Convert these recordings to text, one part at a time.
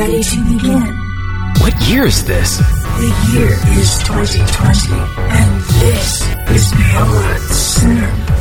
ready to begin. What year is this? The year is 2020, and this is Beyond Synth.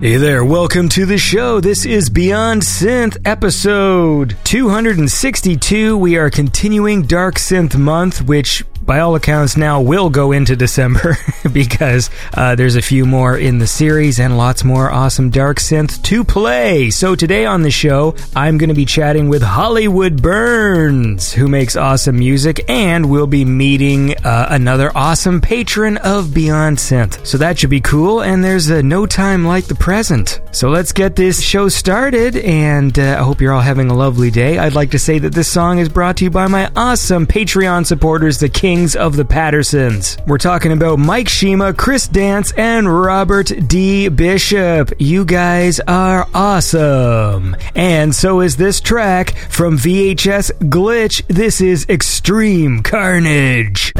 Hey there, welcome to the show. This is Beyond Synth episode 262. We are continuing Dark Synth Month, which by all accounts now will go into December because uh, there's a few more in the series and lots more awesome dark synth to play. So today on the show, I'm going to be chatting with Hollywood Burns, who makes awesome music, and we'll be meeting uh, another awesome patron of Beyond Synth. So that should be cool, and there's uh, no time like the present. So let's get this show started, and uh, I hope you're all having a lovely day. I'd like to say that this song is brought to you by my awesome Patreon supporters, the Kings of the Pattersons. We're talking about Mike Shima, Chris Dance, and Robert D. Bishop. You guys are awesome. And so is this track from VHS Glitch. This is Extreme Carnage.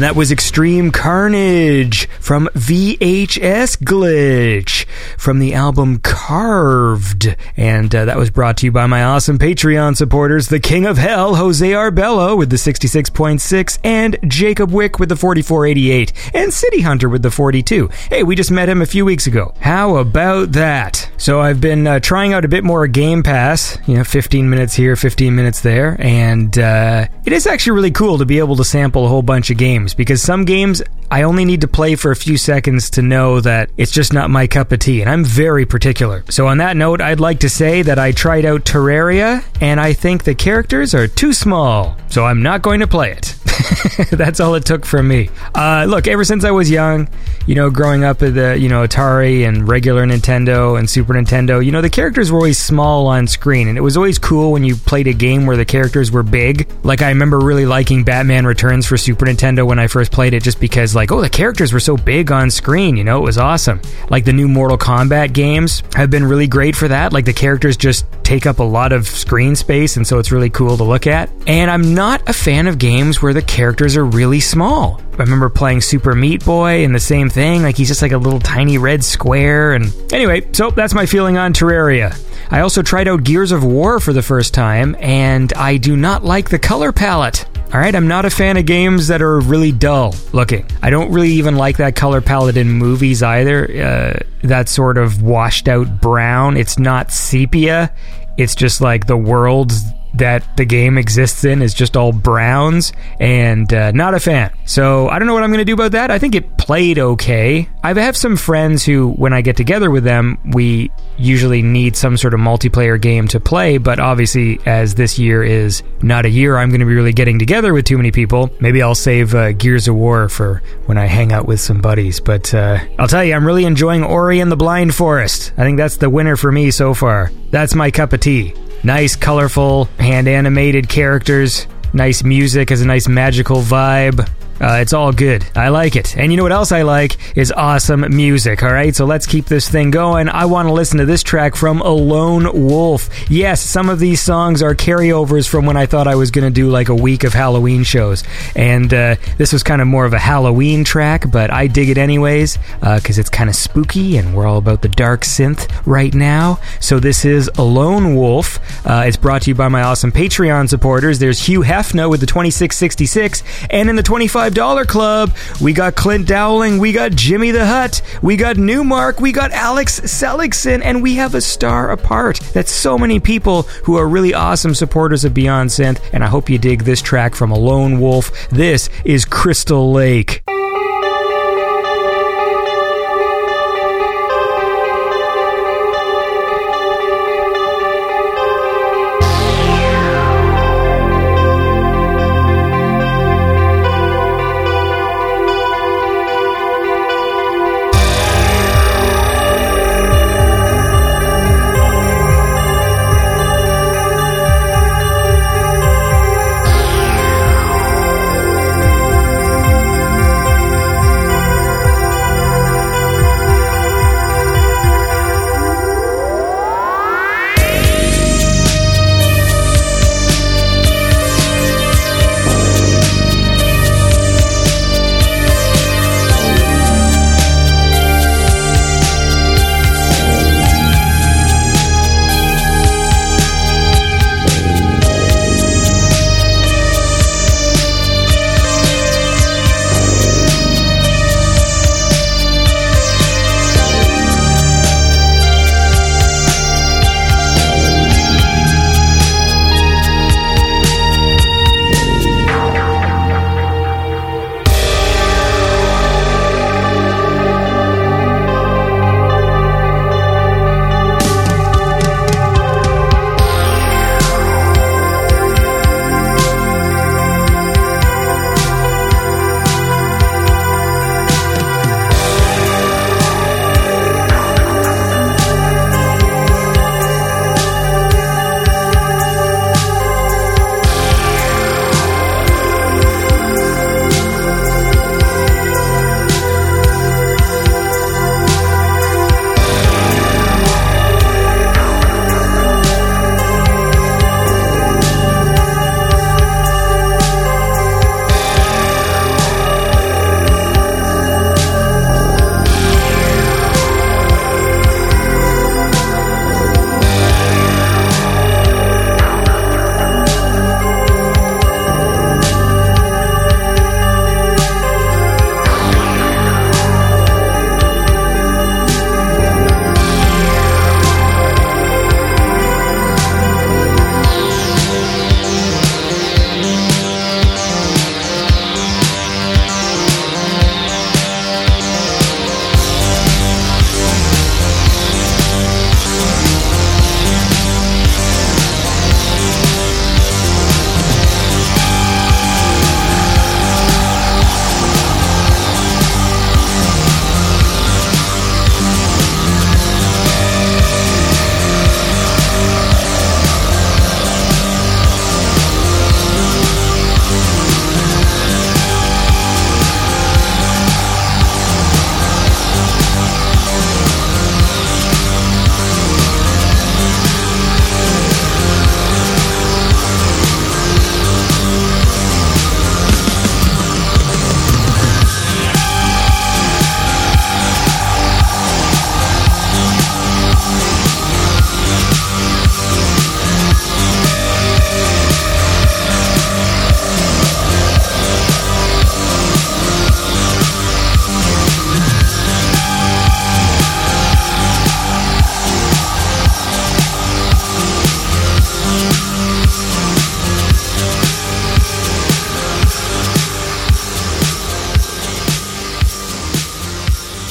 And that was Extreme Carnage from VHS Glitch from the album Carved. And uh, that was brought to you by my awesome Patreon supporters, the King of Hell, Jose Arbello with the 66.6, and Jacob Wick with the 4488, and City Hunter with the 42. Hey, we just met him a few weeks ago. How about that? So I've been uh, trying out a bit more Game Pass, you know, 15 minutes here, 15 minutes there, and uh, it is actually really cool to be able to sample a whole bunch of games games because some games I only need to play for a few seconds to know that it's just not my cup of tea, and I'm very particular. So, on that note, I'd like to say that I tried out Terraria, and I think the characters are too small, so I'm not going to play it. That's all it took from me. Uh, look, ever since I was young, you know, growing up at the, you know, Atari and regular Nintendo and Super Nintendo, you know, the characters were always small on screen, and it was always cool when you played a game where the characters were big. Like, I remember really liking Batman Returns for Super Nintendo when I first played it just because, like, oh, the characters were so big on screen, you know, it was awesome. Like, the new Mortal Kombat games have been really great for that. Like, the characters just take up a lot of screen space, and so it's really cool to look at. And I'm not a fan of games where the characters are really small. I remember playing Super Meat Boy and the same thing. Like, he's just like a little tiny red square. And anyway, so that's my feeling on Terraria. I also tried out Gears of War for the first time, and I do not like the color palette. All right, I'm not a fan of games that are really dull looking. I don't really even like that color palette in movies either. Uh, that sort of washed out brown. It's not sepia. It's just like the world's that the game exists in is just all browns and uh, not a fan. So I don't know what I'm going to do about that. I think it played okay. I have some friends who, when I get together with them, we usually need some sort of multiplayer game to play. But obviously, as this year is not a year I'm going to be really getting together with too many people, maybe I'll save uh, Gears of War for when I hang out with some buddies. But uh, I'll tell you, I'm really enjoying Ori and the Blind Forest. I think that's the winner for me so far. That's my cup of tea. Nice, colorful, hand animated characters. Nice music has a nice magical vibe. Uh, it's all good. I like it. And you know what else I like is awesome music. All right, so let's keep this thing going. I want to listen to this track from Alone Wolf. Yes, some of these songs are carryovers from when I thought I was going to do like a week of Halloween shows, and uh, this was kind of more of a Halloween track, but I dig it anyways because uh, it's kind of spooky, and we're all about the dark synth right now. So this is Alone Wolf. Uh, it's brought to you by my awesome Patreon supporters. There's Hugh Hefner with the 2666, and in the 25 $5 Club. We got Clint Dowling, we got Jimmy the Hut, we got Newmark, we got Alex Seligson, and we have a star apart. That's so many people who are really awesome supporters of Beyond Synth, and I hope you dig this track from a lone wolf. This is Crystal Lake.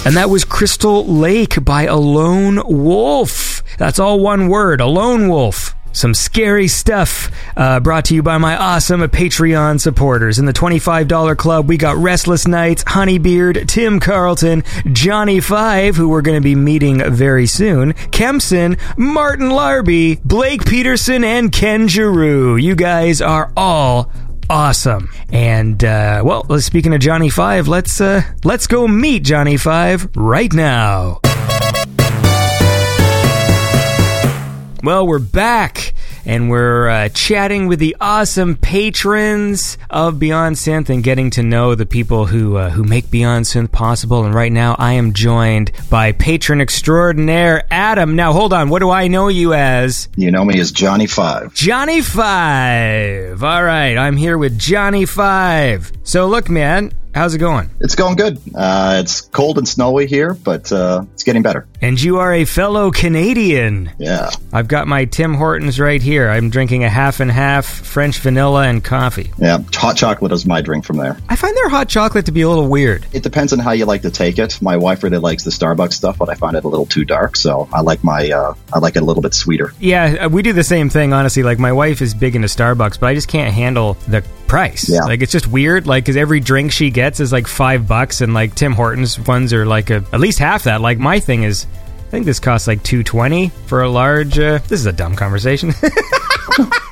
And that was Crystal Lake by A Lone Wolf. That's all one word, A Lone Wolf. Some scary stuff uh, brought to you by my awesome Patreon supporters. In the $25 club, we got Restless Nights, Honeybeard, Tim Carlton, Johnny Five, who we're going to be meeting very soon, Kempson, Martin Larby, Blake Peterson, and Ken Giroux. You guys are all awesome. And uh, well, speaking of Johnny Five, let's uh, let's go meet Johnny Five right now. Well, we're back and we're uh, chatting with the awesome patrons of Beyond Synth and getting to know the people who uh, who make Beyond Synth possible. And right now, I am joined by patron extraordinaire Adam. Now, hold on, what do I know you as? You know me as Johnny Five. Johnny Five. All right, I'm here with Johnny Five. So, look, man, How's it going? It's going good. Uh, it's cold and snowy here, but uh, it's getting better. And you are a fellow Canadian. Yeah. I've got my Tim Hortons right here. I'm drinking a half and half French vanilla and coffee. Yeah, hot chocolate is my drink from there. I find their hot chocolate to be a little weird. It depends on how you like to take it. My wife really likes the Starbucks stuff, but I find it a little too dark, so I like my uh, I like it a little bit sweeter. Yeah, uh, we do the same thing, honestly. Like, my wife is big into Starbucks, but I just can't handle the price. Yeah. Like, it's just weird. Like, because every drink she gets is like five bucks, and like Tim Hortons ones are like a, at least half that. Like, my thing is, I think this costs like two twenty for a large. Uh, this is a dumb conversation.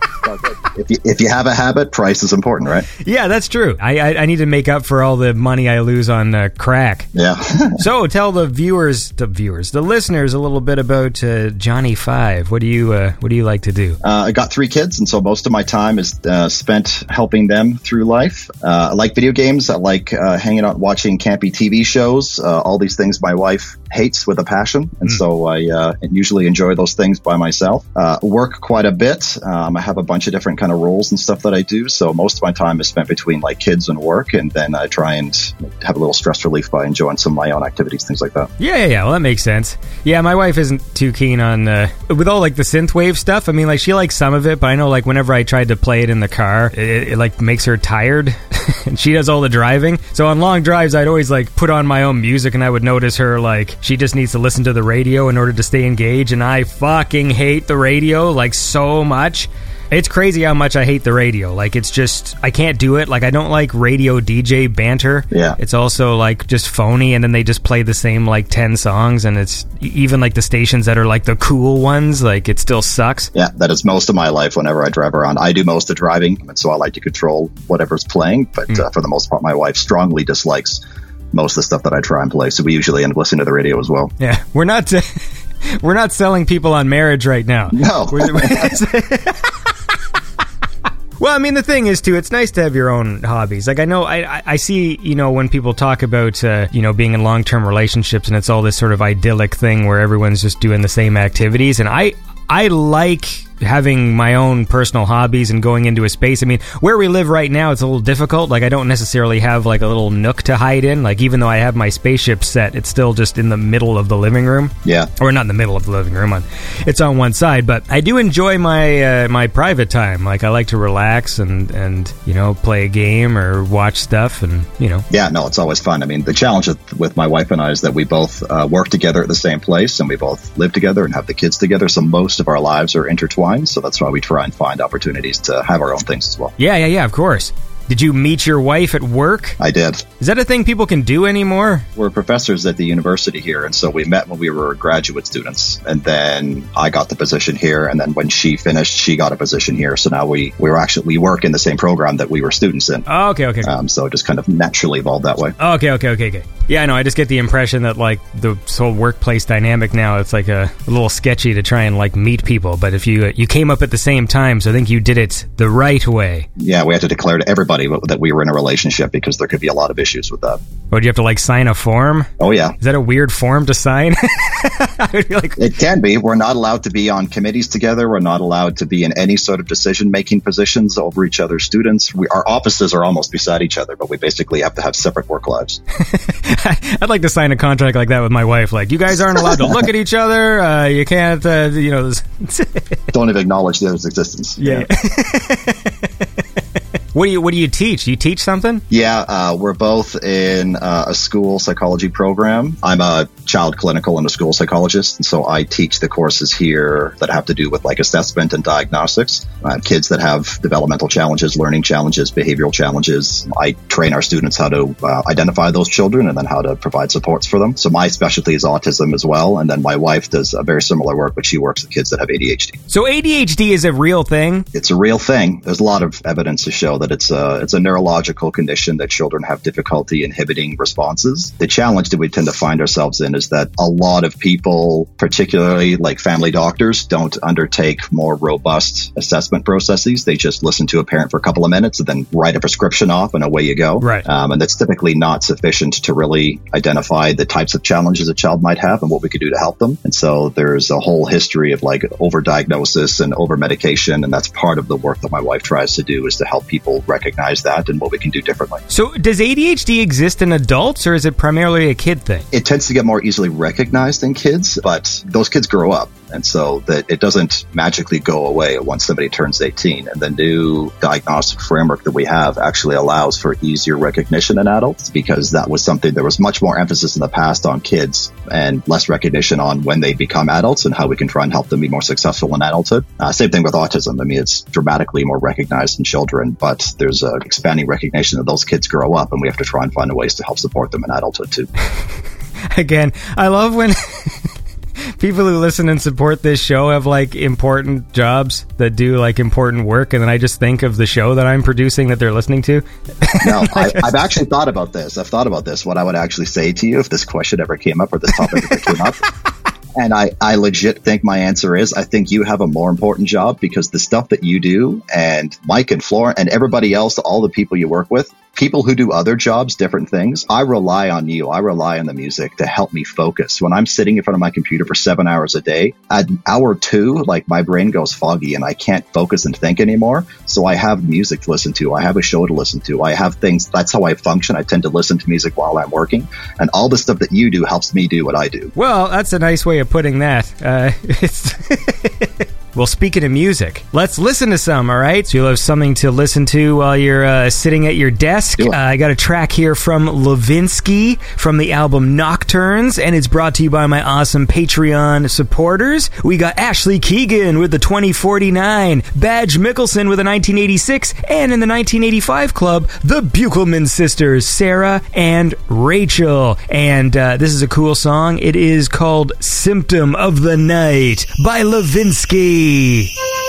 If you, if you have a habit, price is important, right? yeah, that's true. I, I I need to make up for all the money I lose on uh, crack. Yeah. So tell the viewers, the viewers, the listeners, a little bit about uh, Johnny Five. What do you uh, What do you like to do? Uh, I got three kids, and so most of my time is uh, spent helping them through life. Uh, I like video games. I like uh, hanging out, watching campy TV shows. Uh, all these things my wife hates with a passion, and so I uh, usually enjoy those things by myself. Uh, work quite a bit. Um, I have a bunch of different kind of roles and stuff that I do. So most of my time is spent between like kids and work, and then I try and have a little stress relief by enjoying some of my own activities, things like that. Yeah, yeah, yeah. Well, that makes sense. Yeah, my wife isn't too keen on uh, with all like the synthwave stuff. I mean, like she likes some of it, but I know like whenever I tried to play it in the car, it, it like makes her tired, and she does all the driving. So on long drives, I'd always like put on my own music, and I would notice her like she just needs to listen to the radio in order to stay engaged, and I fucking hate the radio like so much. It's crazy how much I hate the radio. Like it's just I can't do it. Like I don't like radio DJ banter. Yeah. It's also like just phony and then they just play the same like 10 songs and it's even like the stations that are like the cool ones, like it still sucks. Yeah, that is most of my life whenever I drive around. I do most of the driving, and so I like to control whatever's playing. But uh, for the most part, my wife strongly dislikes most of the stuff that I try and play. So we usually end up listening to the radio as well. Yeah. We're not we're not selling people on marriage right now. No. Well, I mean, the thing is, too, it's nice to have your own hobbies. Like, I know, I, I- see, you know, when people talk about, uh, you know, being in long term relationships and it's all this sort of idyllic thing where everyone's just doing the same activities. And I, I like having my own personal hobbies and going into a space. I mean, where we live right now, it's a little difficult. Like, I don't necessarily have like a little nook to hide in. Like, even though I have my spaceship set, it's still just in the middle of the living room Yeah. or not in the middle of the living room on it's on one side but i do enjoy my uh, my private time like i like to relax and and you know play a game or watch stuff and you know Yeah, no, it's always fun. I mean, the challenge with, with my wife and I is that we both uh, work together at the same place and we both live together and have the kids together. So most of our lives are intertwined. So that's why we try and find opportunities to have our own things as well. yeah yeah yeah of course did you meet your wife at work I did. is that a thing people can do anymore We're professors at the university here, and so we met when we were graduate students, and then I got the position here, and then when she finished, she got a position here. So now we we were actually we work in the same program that we were students in. oh, okay okay Um, so it just kind of naturally evolved that way. Okay, okay, okay, okay. Yeah, I know. I just get the impression that like the whole workplace dynamic now, it's like a, a little sketchy to try and like meet people. But if you you came up at the same time, so I think you did it the right way. Yeah, we had to declare to everybody that we were in a relationship because there could be a lot of issues with that. Or do you have to like sign a form? Oh yeah, Is that a weird form to sign? Would like, It can be. We're not allowed to be on committees together. We're not allowed to be in any sort of decision making positions over each other's students. We, our offices are almost beside each other, but we basically have to have separate work lives. I'd like to sign a contract like that with my wife. Like, you guys aren't allowed to look at each other. Uh, you can't, uh, you know. Don't even acknowledge the other's existence. yeah. What do you What do you teach? Do you teach something? Yeah, uh, we're both in uh, a school psychology program. I'm a child clinical and a school psychologist, and so I teach the courses here that have to do with like assessment and diagnostics. Uh, kids that have developmental challenges, learning challenges, behavioral challenges. I train our students how to uh, identify those children and then how to provide supports for them. So my specialty is autism as well, and then my wife does a very similar work, but she works with kids that have ADHD. So ADHD is a real thing. It's a real thing. There's a lot of evidence to show that it's a it's a neurological condition that children have difficulty inhibiting responses. The challenge that we tend to find ourselves in is that a lot of people, particularly like family doctors, don't undertake more robust assessment processes. They just listen to a parent for a couple of minutes and then write a prescription off, and away you go. Right. Um, and that's typically not sufficient to really identify the types of challenges a child might have and what we could do to help them. And so there's a whole history of like overdiagnosis and over medication, and that's part of the work that my wife tries to do is to help people recognize that and what we can do differently. So does ADHD exist in adults, or is it primarily a kid thing? It tends to get more easily recognized in kids, but those kids grow up. And so that it doesn't magically go away once somebody turns 18. And the new diagnostic framework that we have actually allows for easier recognition in adults because that was something there was much more emphasis in the past on kids and less recognition on when they become adults and how we can try and help them be more successful in adulthood. Uh, same thing with autism. I mean, it's dramatically more recognized in children, but there's a expanding recognition that those kids grow up and we have to try and find ways to help support them in adulthood too. Again, I love when people who listen and support this show have like important jobs that do like important work, and then I just think of the show that I'm producing that they're listening to. No, I, I've actually thought about this. I've thought about this. What I would actually say to you if this question ever came up or this topic ever came up. And I, I legit think my answer is I think you have a more important job because the stuff that you do and Mike and Flora and everybody else, all the people you work with, people who do other jobs, different things, I rely on you. I rely on the music to help me focus. When I'm sitting in front of my computer for seven hours a day, at hour two, like my brain goes foggy and I can't focus and think anymore. So I have music to listen to. I have a show to listen to. I have things. That's how I function. I tend to listen to music while I'm working. And all the stuff that you do helps me do what I do. Well, that's a nice way of putting that. Uh, it's. Well, speaking of music, let's listen to some, all right? So you'll have something to listen to while you're uh, sitting at your desk. Uh, I got a track here from Levinsky from the album Nocturnes, and it's brought to you by my awesome Patreon supporters. We got Ashley Keegan with the 2049, Badge Mickelson with a 1986, and in the 1985 club, the Buchelman sisters, Sarah and Rachel. And uh, this is a cool song. It is called Symptom of the Night by Levinsky. Symptom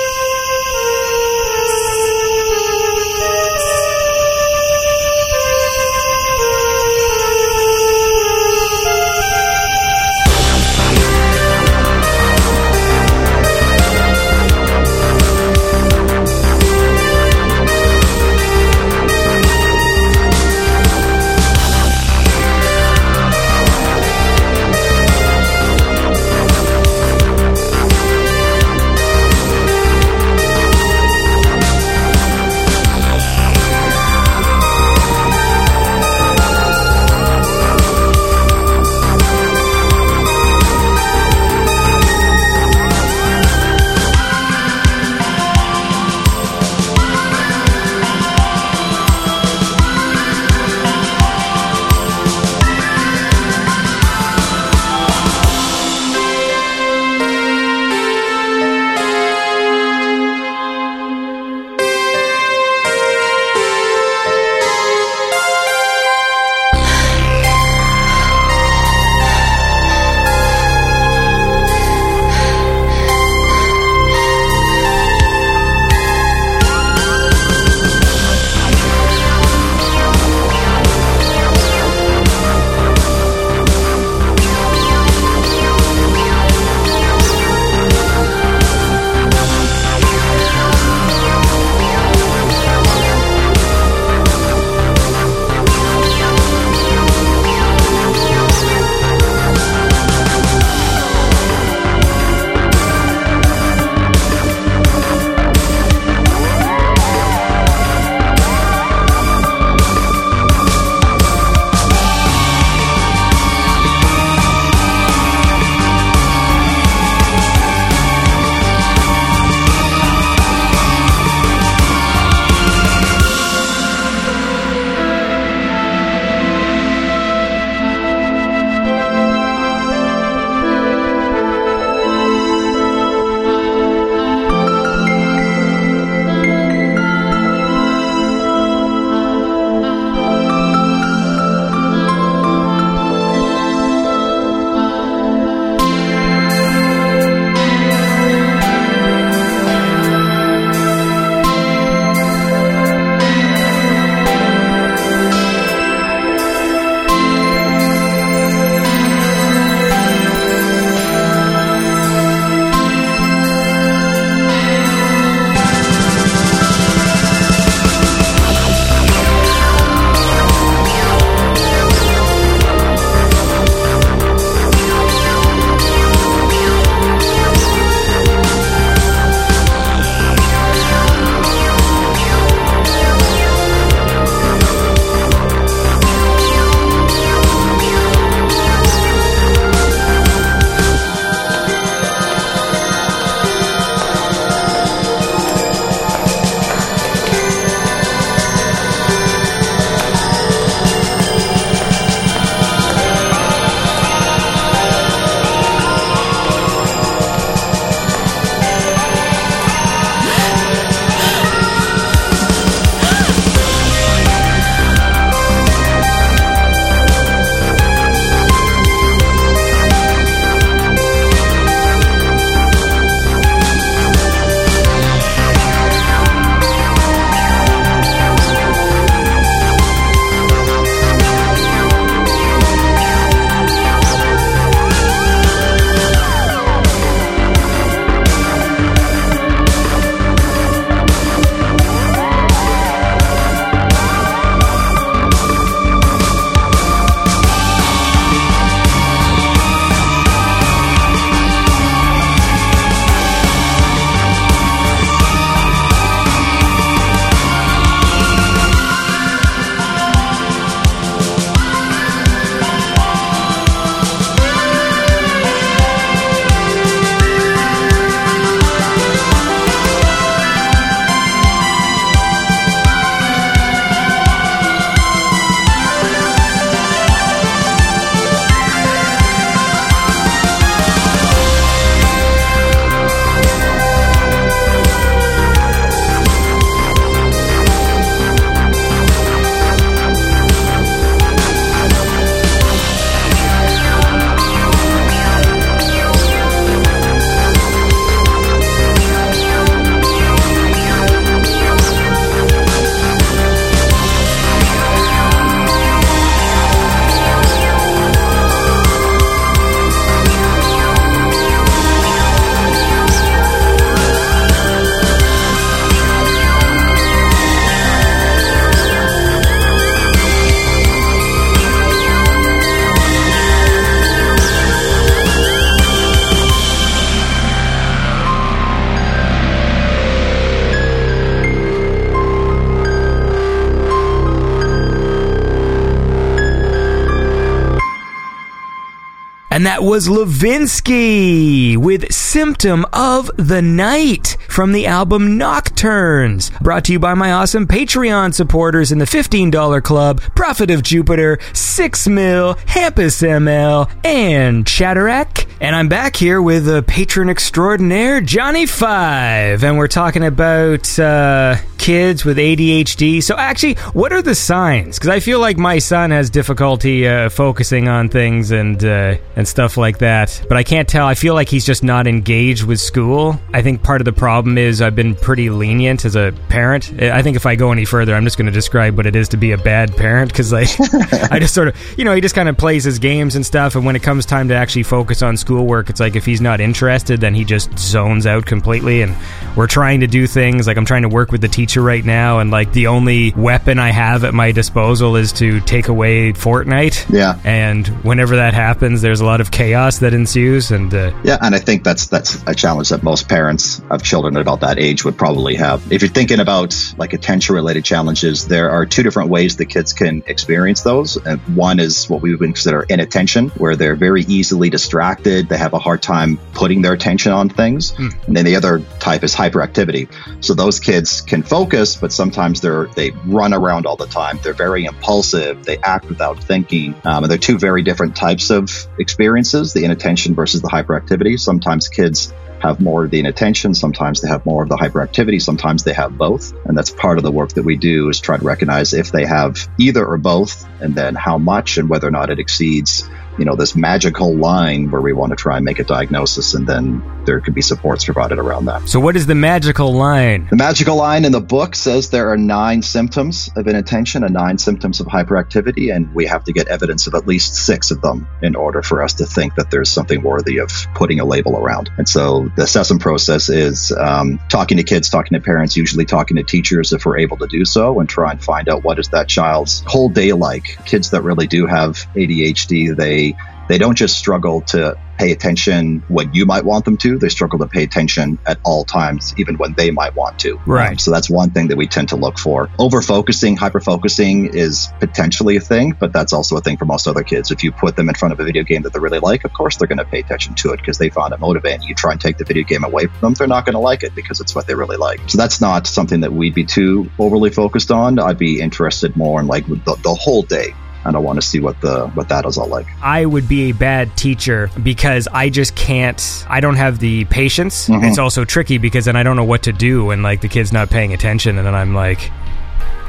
that was Levinsky with Symptom of the Night from the album Nocturnes. Brought to you by my awesome Patreon supporters in the $15 Club, Prophet of Jupiter, 6 Mil, Hampus ML, and Chatterack. And I'm back here with a patron extraordinaire, Johnny Five. And we're talking about uh, kids with ADHD. So, actually, what are the signs? Because I feel like my son has difficulty uh, focusing on things and uh, and stuff like that. But I can't tell. I feel like he's just not engaged with school. I think part of the problem is I've been pretty lenient as a parent. I think if I go any further, I'm just going to describe what it is to be a bad parent because like I just sort of you know he just kind of plays his games and stuff. And when it comes time to actually focus on schoolwork, it's like if he's not interested, then he just zones out completely. And we're trying to do things like I'm trying to work with the teacher right now, and like the only weapon I have at my disposal is to take away Fortnite. Yeah. And whenever that happens, there's a lot of chaos that ensues, and uh, Yeah, and I think that's that's a challenge that most parents of children at about that age would probably have. If you're thinking about like attention related challenges, there are two different ways the kids can experience those. And one is what we would consider inattention, where they're very easily distracted. They have a hard time putting their attention on things. And then the other type is hyperactivity. So those kids can focus, but sometimes they're they run around all the time. They're very impulsive. They act without thinking. Um, and they're two very different types of experiences: the inattention versus the hyperactivity. Sometimes kids have more of the inattention. Sometimes they have more of the hyperactivity. Sometimes they have both. And that's part of the work that we do is try to recognize if they have either or both and then how much and whether or not it exceeds, you know, this magical line where we want to try and make a diagnosis and then there could be supports provided around that. so what is the magical line? The magical line in the book says there are nine symptoms of inattention and nine symptoms of hyperactivity, and we have to get evidence of at least six of them in order for us to think that there's something worthy of putting a label around. And so the assessment process is um, talking to kids, talking to parents, usually talking to teachers if we're able to do so, and try and find out what is that child's whole day like. Kids that really do have ADHD, they they don't just struggle to pay attention when you might want them to. They struggle to pay attention at all times, even when they might want to. Right. Um, so that's one thing that we tend to look for. Over focusing, hyper focusing is potentially a thing, but that's also a thing for most other kids. If you put them in front of a video game that they really like, of course they're going to pay attention to it because they find it motivating. You try and take the video game away from them, they're not going to like it because it's what they really like. So that's not something that we'd be too overly focused on. I'd be interested more in like the, the whole day. And I want to see what the what that is all like. I would be a bad teacher because I just can't. I don't have the patience. It's also tricky because then I don't know what to do when like the kid's not paying attention, and then I'm like,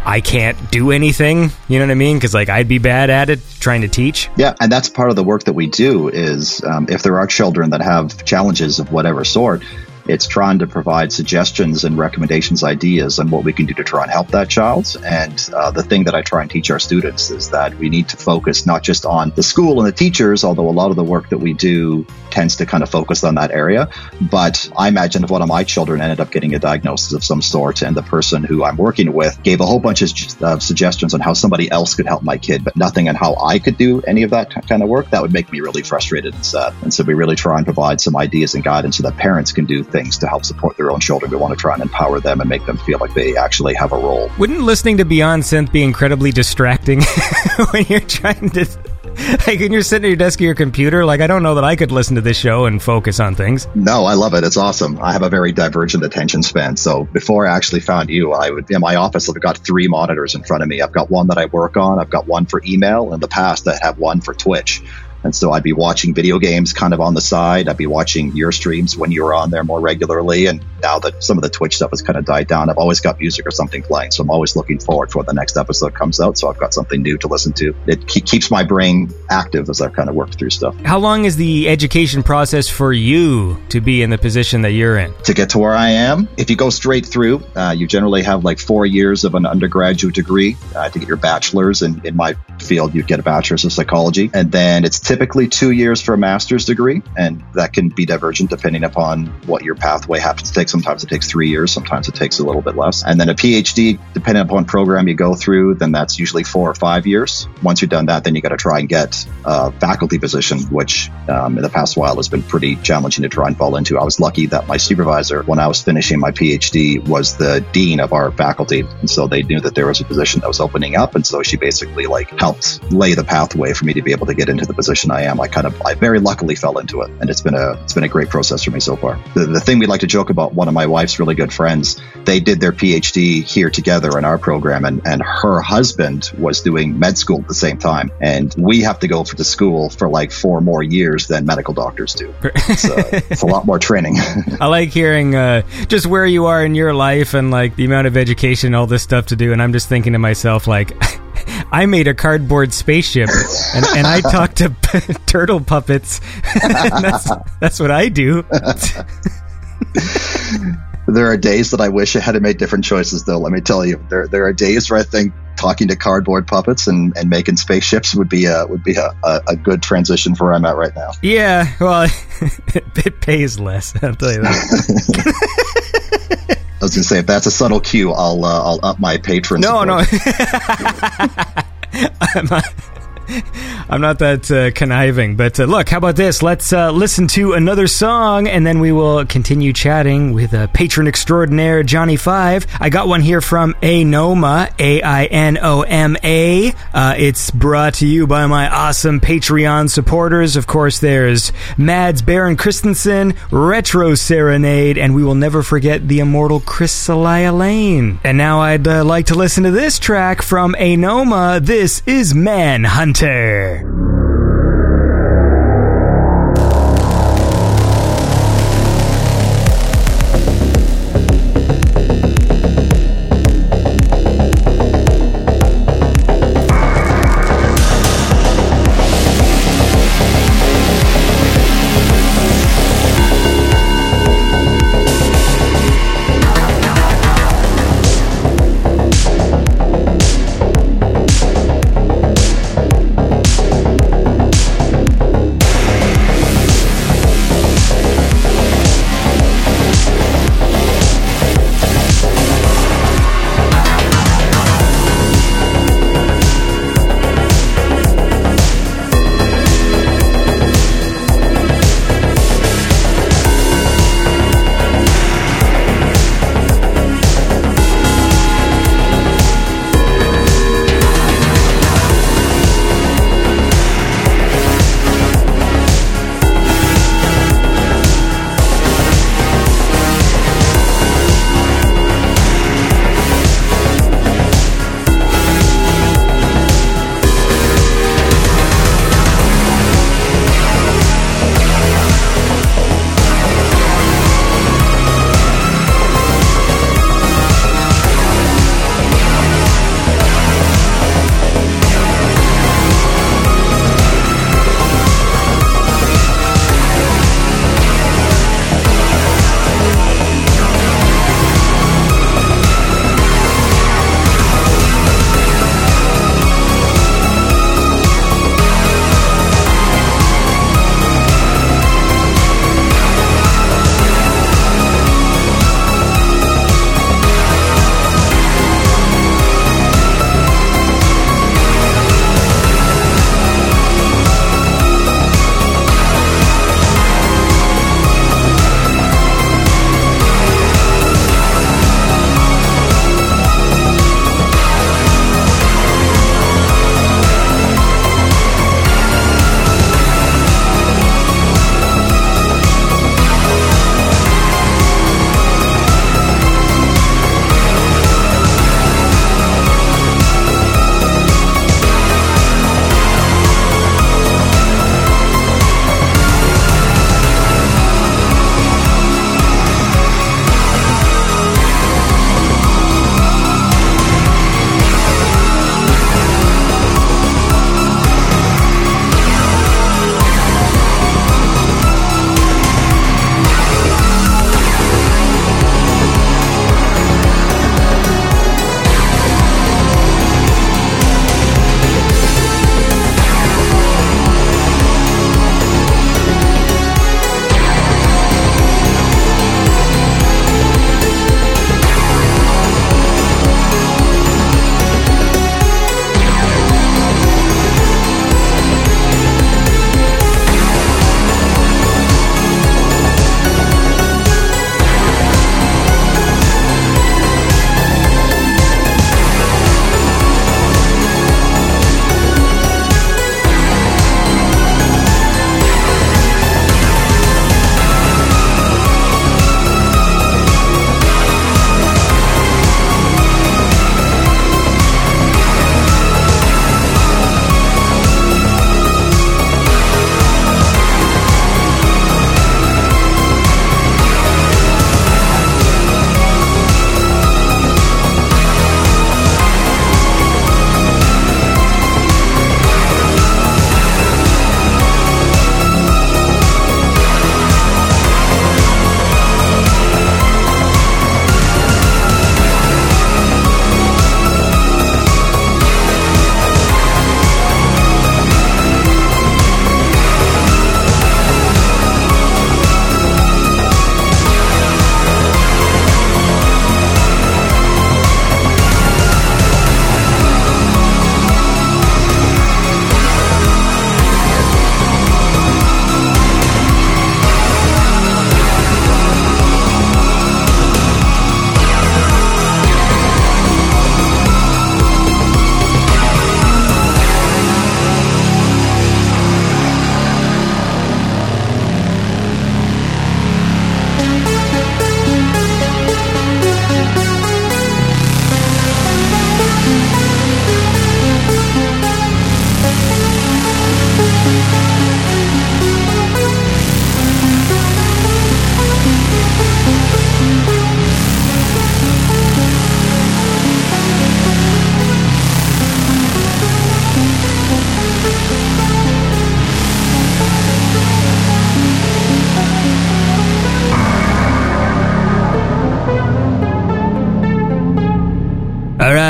I can't do anything. You know what I mean? Because like I'd be bad at it trying to teach. Yeah, and that's part of the work that we do is um, if there are children that have challenges of whatever sort, it's trying to provide suggestions and recommendations, ideas on what we can do to try and help that child. And uh, the thing that I try and teach our students is that we need to focus not just on the school and the teachers, although a lot of the work that we do tends to kind of focus on that area. But I imagine if one of my children ended up getting a diagnosis of some sort and the person who I'm working with gave a whole bunch of uh, suggestions on how somebody else could help my kid, but nothing on how I could do any of that kind of work, that would make me really frustrated and sad. And so we really try and provide some ideas and guidance so that parents can do things to help support their own children. We want to try and empower them and make them feel like they actually have a role. Wouldn't listening to Beyond Synth be incredibly distracting when you're trying to? Like when you're sitting at your desk at your computer, like I don't know that I could listen to this show and focus on things. No, I love it. It's awesome. I have a very divergent attention span. So before I actually found you, I would in my office. I've got three monitors in front of me. I've got one that I work on. I've got one for email. In the past, I have one for Twitch. And so I'd be watching video games kind of on the side. I'd be watching your streams when you were on there more regularly. And now that some of the Twitch stuff has kind of died down, I've always got music or something playing. So I'm always looking forward for when the next episode comes out. So I've got something new to listen to. It ke- keeps my brain active as I've kind of worked through stuff. How long is the education process for you to be in the position that you're in? to get to where I am. If you go straight through, uh, you generally have like four years of an undergraduate degree uh, to get your bachelor's. And in my field, you'd get a bachelor's of psychology. And then it's typically two years for a master's degree. And that can be divergent depending upon what your pathway happens to take. Sometimes it takes three years, sometimes it takes a little bit less. And then a PhD, depending upon program you go through, then that's usually four or five years. Once you've done that, then you got to try and get a faculty position, which um, in the past while has been pretty challenging to try and fall into. I was lucky that my supervisor, when I was finishing my PhD, was the dean of our faculty. And so they knew that there was a position that was opening up. And so she basically like helped lay the pathway for me to be able to get into the position position I am. I kind of, I very luckily fell into it, and it's been a, it's been a great process for me so far. The, the thing we like to joke about, one of my wife's really good friends, they did their PhD here together in our program, and and her husband was doing med school at the same time, and we have to go for the school for like four more years than medical doctors do. It's, uh, it's a lot more training. I like hearing uh, just where you are in your life and like the amount of education and all this stuff to do. And I'm just thinking to myself, like, I made a cardboard spaceship and, and I talk to turtle puppets. that's, that's what I do. there are days that I wish I had made different choices, though. Let me tell you, there there are days where I think talking to cardboard puppets and, and making spaceships would be a would be a, a, a good transition for where I'm at right now. Yeah, well, it, it pays less. I'll tell you that. I was gonna say if that's a subtle cue, I'll uh, I'll up my patron. No, support. no. I'm not, that uh, conniving, but uh, look, how about this? Let's uh, listen to another song, and then we will continue chatting with patron extraordinaire Johnny Five. I got one here from Ainoma, A I N O M A. Uh, It's brought to you by my awesome Patreon supporters. Of course, there's Mads Baron Christensen, Retro Serenade, and we will never forget the immortal Chris Celia Lane. And now I'd uh, like to listen to this track from Ainoma. This is Manhunter. Thank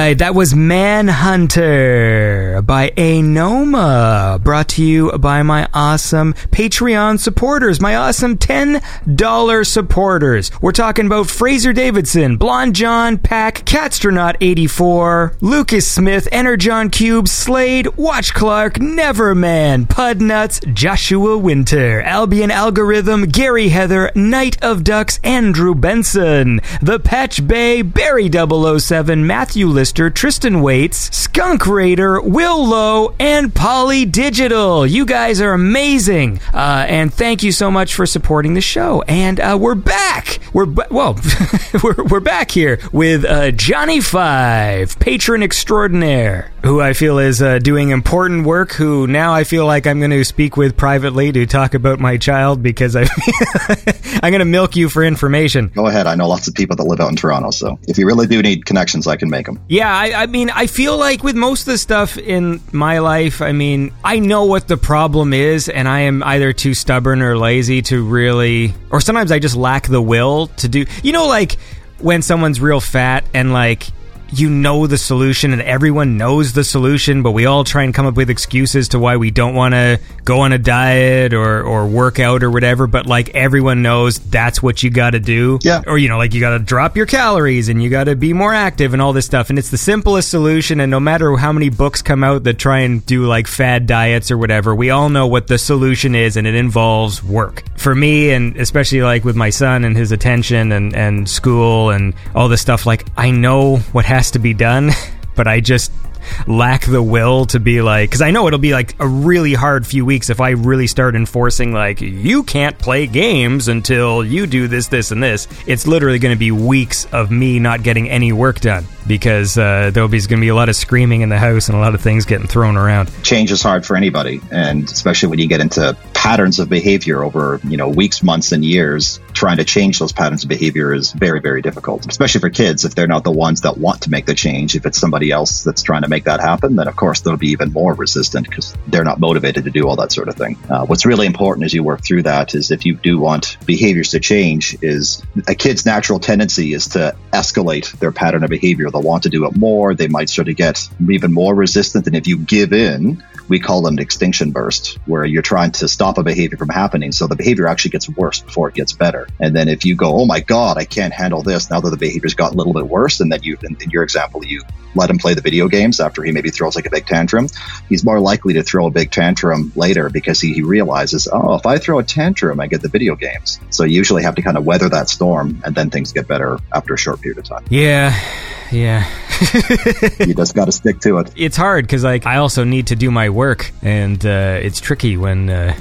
right, that was Manhunter by Ainoma, brought to you by my awesome Patreon supporters, my awesome $10 supporters. We're talking about Fraser Davidson, Blonde John, Pack, Catstronaut84, Lucas Smith, Energon Cube, Slade, Watch Clark, Neverman, Pudnuts, Joshua Winter, Albion Algorithm, Gary Heather, Knight of Ducks, Andrew Benson, The Patch Bay, Barry 007, Matthew Lister, Tristan Waits, Skunk Raider, Will Lowe, and Polly Digital. You guys are amazing. Uh, and thank you so much for supporting the show. And uh, we're back. We're ba- well, we're, we're back here with uh, Johnny Five, patron extraordinaire, who I feel is uh, doing important work. Who now I feel like I'm going to speak with privately to talk about my child because I I'm going to milk you for information. Go ahead. I know lots of people that live out in Toronto, so if you really do need connections, I can make them. Yeah, I, I mean, I feel like with most of the stuff in my life, I mean, I know what the problem is, and I am either too stubborn or lazy to really, or sometimes I just lack the will to do. You know, like when someone's real fat and like you know the solution and everyone knows the solution, but we all try and come up with excuses to why we don't want to go on a diet or, or work out or whatever. But like everyone knows that's what you got to do. Yeah. Or, you know, like you got to drop your calories and you got to be more active and all this stuff. And it's the simplest solution. And no matter how many books come out that try and do like fad diets or whatever, we all know what the solution is and it involves work. For me, and especially like with my son and his attention and, and school and all this stuff, like I know what has to be done, but I just lack the will to be like because I know it'll be like a really hard few weeks if I really start enforcing like you can't play games until you do this, this, and this. It's literally going to be weeks of me not getting any work done because uh, there'll be going to be a lot of screaming in the house and a lot of things getting thrown around. Change is hard for anybody, and especially when you get into patterns of behavior over you know weeks, months, and years. Trying to change those patterns of behavior is very, very difficult, especially for kids if they're not the ones that want to make the change. If it's somebody else that's trying to make that happen, then of course they'll be even more resistant because they're not motivated to do all that sort of thing. Uh, what's really important as you work through that is if you do want behaviors to change, is a kid's natural tendency is to escalate their pattern of behavior. They'll want to do it more. They might sort of get even more resistant, and if you give in, we call them an extinction burst, where you're trying to stop a behavior from happening. So the behavior actually gets worse before it gets better. And then if you go, oh my God, I can't handle this now that the behavior's got a little bit worse, and then you, in, in your example, you let him play the video games after he maybe throws like a big tantrum, he's more likely to throw a big tantrum later because he, he realizes, oh, if I throw a tantrum, I get the video games. So you usually have to kind of weather that storm, and then things get better after a short period of time. Yeah, yeah. you just got to stick to it. it's hard because like I also need to do my work, and uh, it's tricky when uh,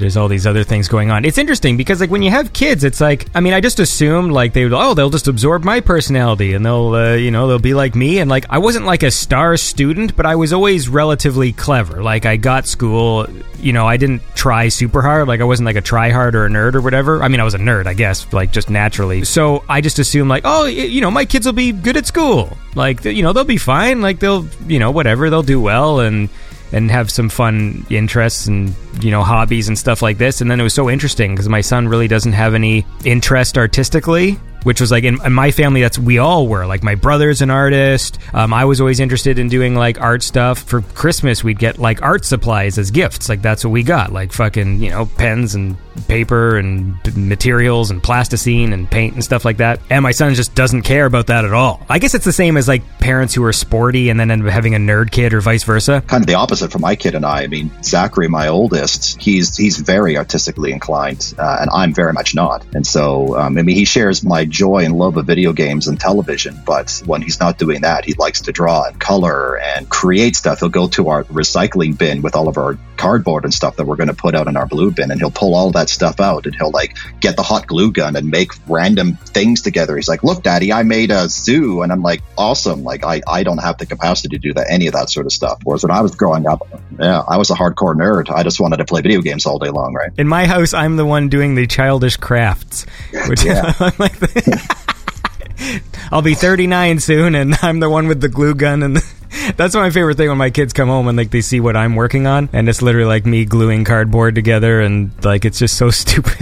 there's all these other things going on. It's interesting because like when you have kids, it's like I mean I just assumed like they would oh they'll just absorb my personality and they'll uh, you know they'll be like me and like I wasn't like a star student, but I was always relatively clever. Like I got school, you know I didn't try super hard. Like I wasn't like a try hard or a nerd or whatever. I mean I was a nerd I guess like just naturally. So I just assumed like oh you know my kids will be good at school. Like you know they'll be fine. Like they'll you know whatever they'll do well and and have some fun interests and you know hobbies and stuff like this. And then it was so interesting because my son really doesn't have any interest artistically which was like in, in my family that's we all were. Like my brother's an artist. Um, i was always interested in doing like art stuff. For christmas we'd get like art supplies as gifts. Like that's what we got. Like fucking you know pens and paper and materials and plasticine and paint and stuff like that and my son just doesn't care about that at all i guess it's the same as like parents who are sporty and then end up having a nerd kid or vice versa kind of the opposite for my kid and I. I mean, Zachary, my oldest, he's he's very artistically inclined, uh, and I'm very much not. And so, um, I mean, he shares my joy and love of video games and television. But when he's not doing that, he likes to draw and color and create stuff. He'll go to our recycling bin with all of our cardboard and stuff that we're going to put out in our blue bin, and he'll pull all that stuff out, and he'll like get the hot glue gun and make random things together. He's like, "Look, Daddy, I made a zoo," and I'm like, "Awesome!" Like I I don't have the capacity to do that any of that sort of stuff. Whereas when I was growing up, yeah, I was a hardcore nerd. I just wanted to play video games all day long, right? In my house, I'm the one doing the childish crafts. Which Yeah. I'm like the- I'll be 39 soon, and I'm the one with the glue gun. And that's my favorite thing when my kids come home and like they see what I'm working on, and it's literally like me gluing cardboard together, and like it's just so stupid.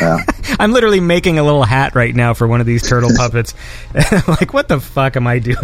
I'm literally making a little hat right now for one of these turtle puppets. like, what the fuck am I doing?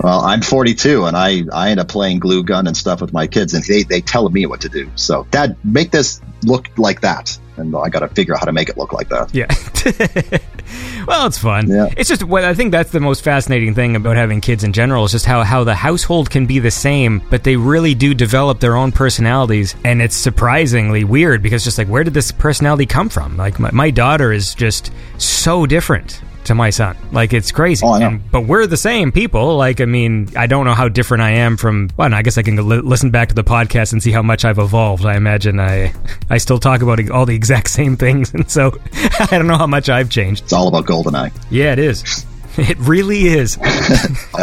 Well, I'm 42 and I, I end up playing glue gun and stuff with my kids and they, they tell me what to do. So dad, make this look like that. And I got to figure out how to make it look like that. Yeah. well, it's fun. Yeah. It's just what I think that's the most fascinating thing about having kids in general is just how, how the household can be the same, but they really do develop their own personalities. And it's surprisingly weird because just like, where did this personality come from? Like, my, my daughter is just so different to my son. Like it's crazy. Oh. And- but we're the same people. Like I mean, I don't know how different I am from. Well, I guess I can li- listen back to the podcast and see how much I've evolved. I imagine I I still talk about all the exact same things, and so I don't know how much I've changed. It's all about GoldenEye. Yeah, it is. It really is.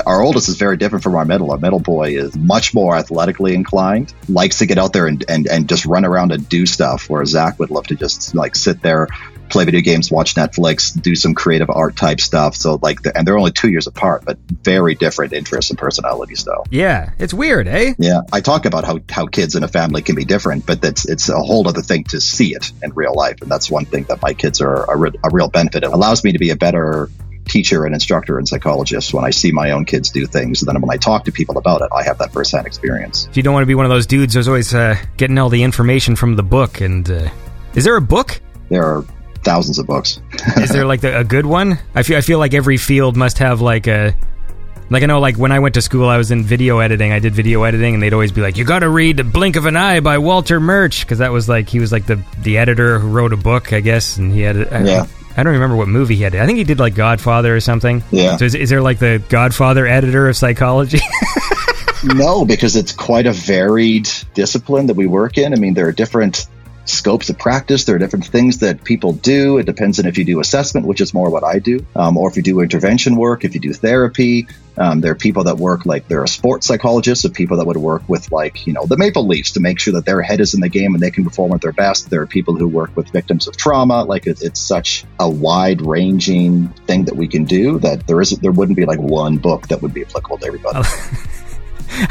Our oldest is very different from our middle. Our middle boy is much more athletically inclined, likes to get out there and, and, and just run around and do stuff, where Zach would love to just like sit there, play video games, watch Netflix, do some creative art type stuff. So like, the, and they're only two years apart, but very different interests and personalities, though. Yeah, it's weird, eh? Yeah, I talk about how, how kids in a family can be different, but that's it's a whole other thing to see it in real life, and that's one thing that my kids are a, re- a real benefit. It allows me to be a better teacher and instructor and psychologist when I see my own kids do things, and then when I talk to people about it, I have that firsthand experience. If you don't want to be one of those dudes who's always uh, getting all the information from the book, and uh, is there a book? There are thousands of books. Is there like the, a good one? I feel I feel like every field must have like a like I know like when I went to school I was in video editing. I did video editing and they'd always be like you got to read The Blink of an Eye by Walter Murch because that was like he was like the the editor who wrote a book, I guess, and he had I, Yeah. I don't remember what movie he had. I think he did like Godfather or something. Yeah. So is, is there like the Godfather editor of psychology? no, because it's quite a varied discipline that we work in. I mean, there are different scopes of practice. There are different things that people do. It depends on if you do assessment, which is more what I do, um, or if you do intervention work, if you do therapy. Um, there are people that work like there are sports psychologists, so people that would work with like you know the Maple Leafs to make sure that their head is in the game and they can perform at their best. There are people who work with victims of trauma. Like it, it's such a wide ranging thing that we can do that there isn't there wouldn't be like one book that would be applicable to everybody.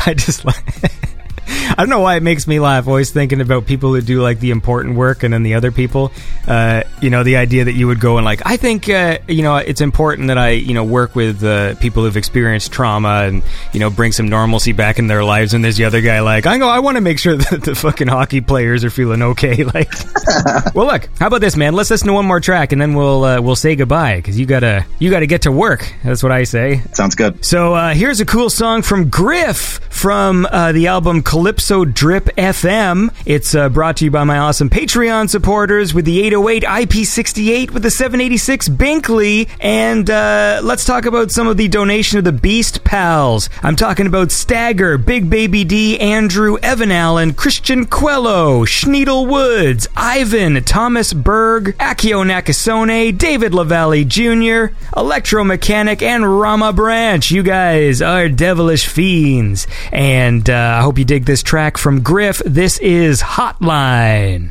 I just like. I don't know why it makes me laugh. Always thinking about people who do like the important work, and then the other people. Uh, you know, the idea that you would go and like, I think uh, you know it's important that I you know work with uh, people who've experienced trauma and you know bring some normalcy back in their lives. And there's the other guy like, I go, I want to make sure that the fucking hockey players are feeling okay. Like, well, look, how about this, man? Let's listen to one more track, and then we'll uh, we'll say goodbye because you gotta you gotta get to work. That's what I say. Sounds good. So uh, here's a cool song from Griff from uh, the album Calypso Drip FM. It's uh, brought to you by my awesome Patreon supporters with the 808 IP68 with the 786 Binkley. And uh, let's talk about some of the donation of the Beast Pals. I'm talking about Stagger, Big Baby D, Andrew, Evan Allen, Christian Quello, Schneedle Woods, Ivan, Thomas Berg, Akio Nakasone, David LaValle Jr., Electromechanic, and Rama Branch. You guys are devilish fiends. And uh, I hope you dig this track from Griff. This is Hotline.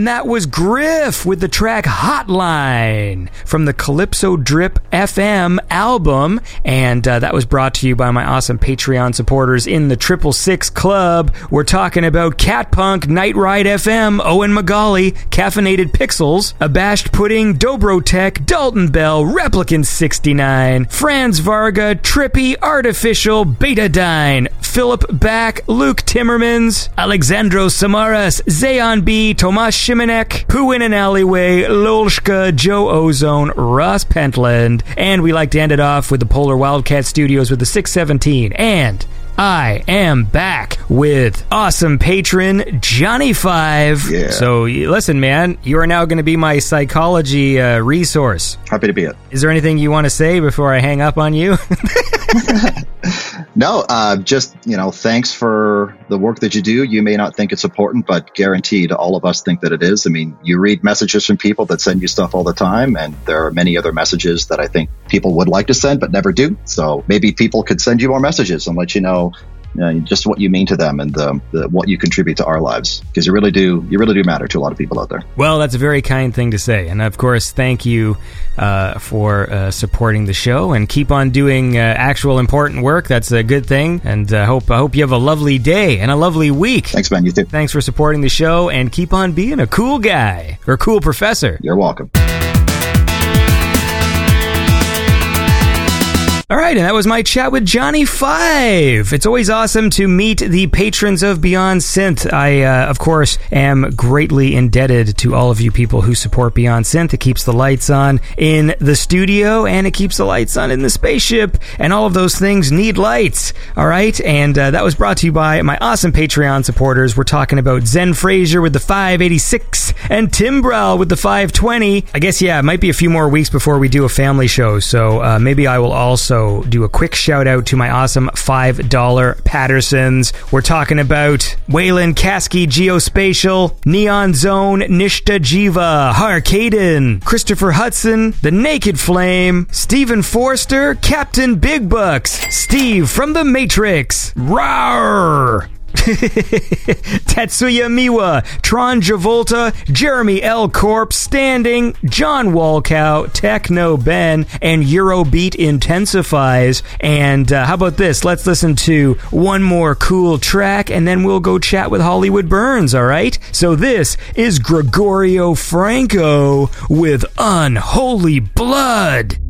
And that was Griff with the track Hotline from the Calypso Drip FM album. And uh, that was brought to you by my awesome Patreon supporters in the Triple Six Club. We're talking about Cat Punk, Night Ride FM, Owen Magali, Caffeinated Pixels, Abashed Pudding, Dobrotech, Dalton Bell, Replicant 69, Franz Varga, Trippy, Artificial, Betadine, Philip Back, Luke Timmermans, Alexandro Samaras, Zayon B, Tomas Shimanek, Pooh in an Alleyway, Lolshka, Joe Ozone, Ross Pentland, and we like to end it off with the Polar Wildcat Studios with the 617 and I am back with awesome patron Johnny Five. Yeah. So listen, man, you are now going to be my psychology uh, resource. Happy to be it. Is there anything you want to say before I hang up on you? No, uh, just you know, thanks for the work that you do. You may not think it's important, but guaranteed, all of us think that it is. I mean, you read messages from people that send you stuff all the time, and there are many other messages that I think people would like to send but never do. So maybe people could send you more messages and let you know. You know, just what you mean to them and um, the, what you contribute to our lives, because you really do, you really do matter to a lot of people out there. Well, that's a very kind thing to say. And of course, thank you uh, for uh, supporting the show and keep on doing uh, actual important work. That's a good thing. And I hope, I hope you have a lovely day and a lovely week. Thanks, man. You too. Thanks for supporting the show and keep on being a cool guy or cool professor. You're welcome. All right, and that was my chat with Johnny Five. It's always awesome to meet the patrons of Beyond Synth. I, uh, of course, am greatly indebted to all of you people who support Beyond Synth. It keeps the lights on in the studio and it keeps the lights on in the spaceship, and all of those things need lights. All right, and uh, that was brought to you by my awesome Patreon supporters. We're talking about Zen Fraser with the 586 and Tim with the 520. I guess, yeah, it might be a few more weeks before we do a family show, so uh, maybe I will also do a quick shout out to my awesome $5 Pattersons. We're talking about Waylon Kasky Geospatial, Neon Zone, Nishta Jiva, Harkaden, Christopher Hudson, The Naked Flame, Stephen Forster, Captain Big Bucks, Steve from The Matrix, Rawr! Tetsuya Miwa, Tron Javolta, Jeremy L. Corp, Standing, John Walcow, Techno Ben, and Eurobeat Intensifies. And uh, how about this? Let's listen to one more cool track and then we'll go chat with Hollywood Burns, all right? So this is Gregorio Franco with Unholy Blood.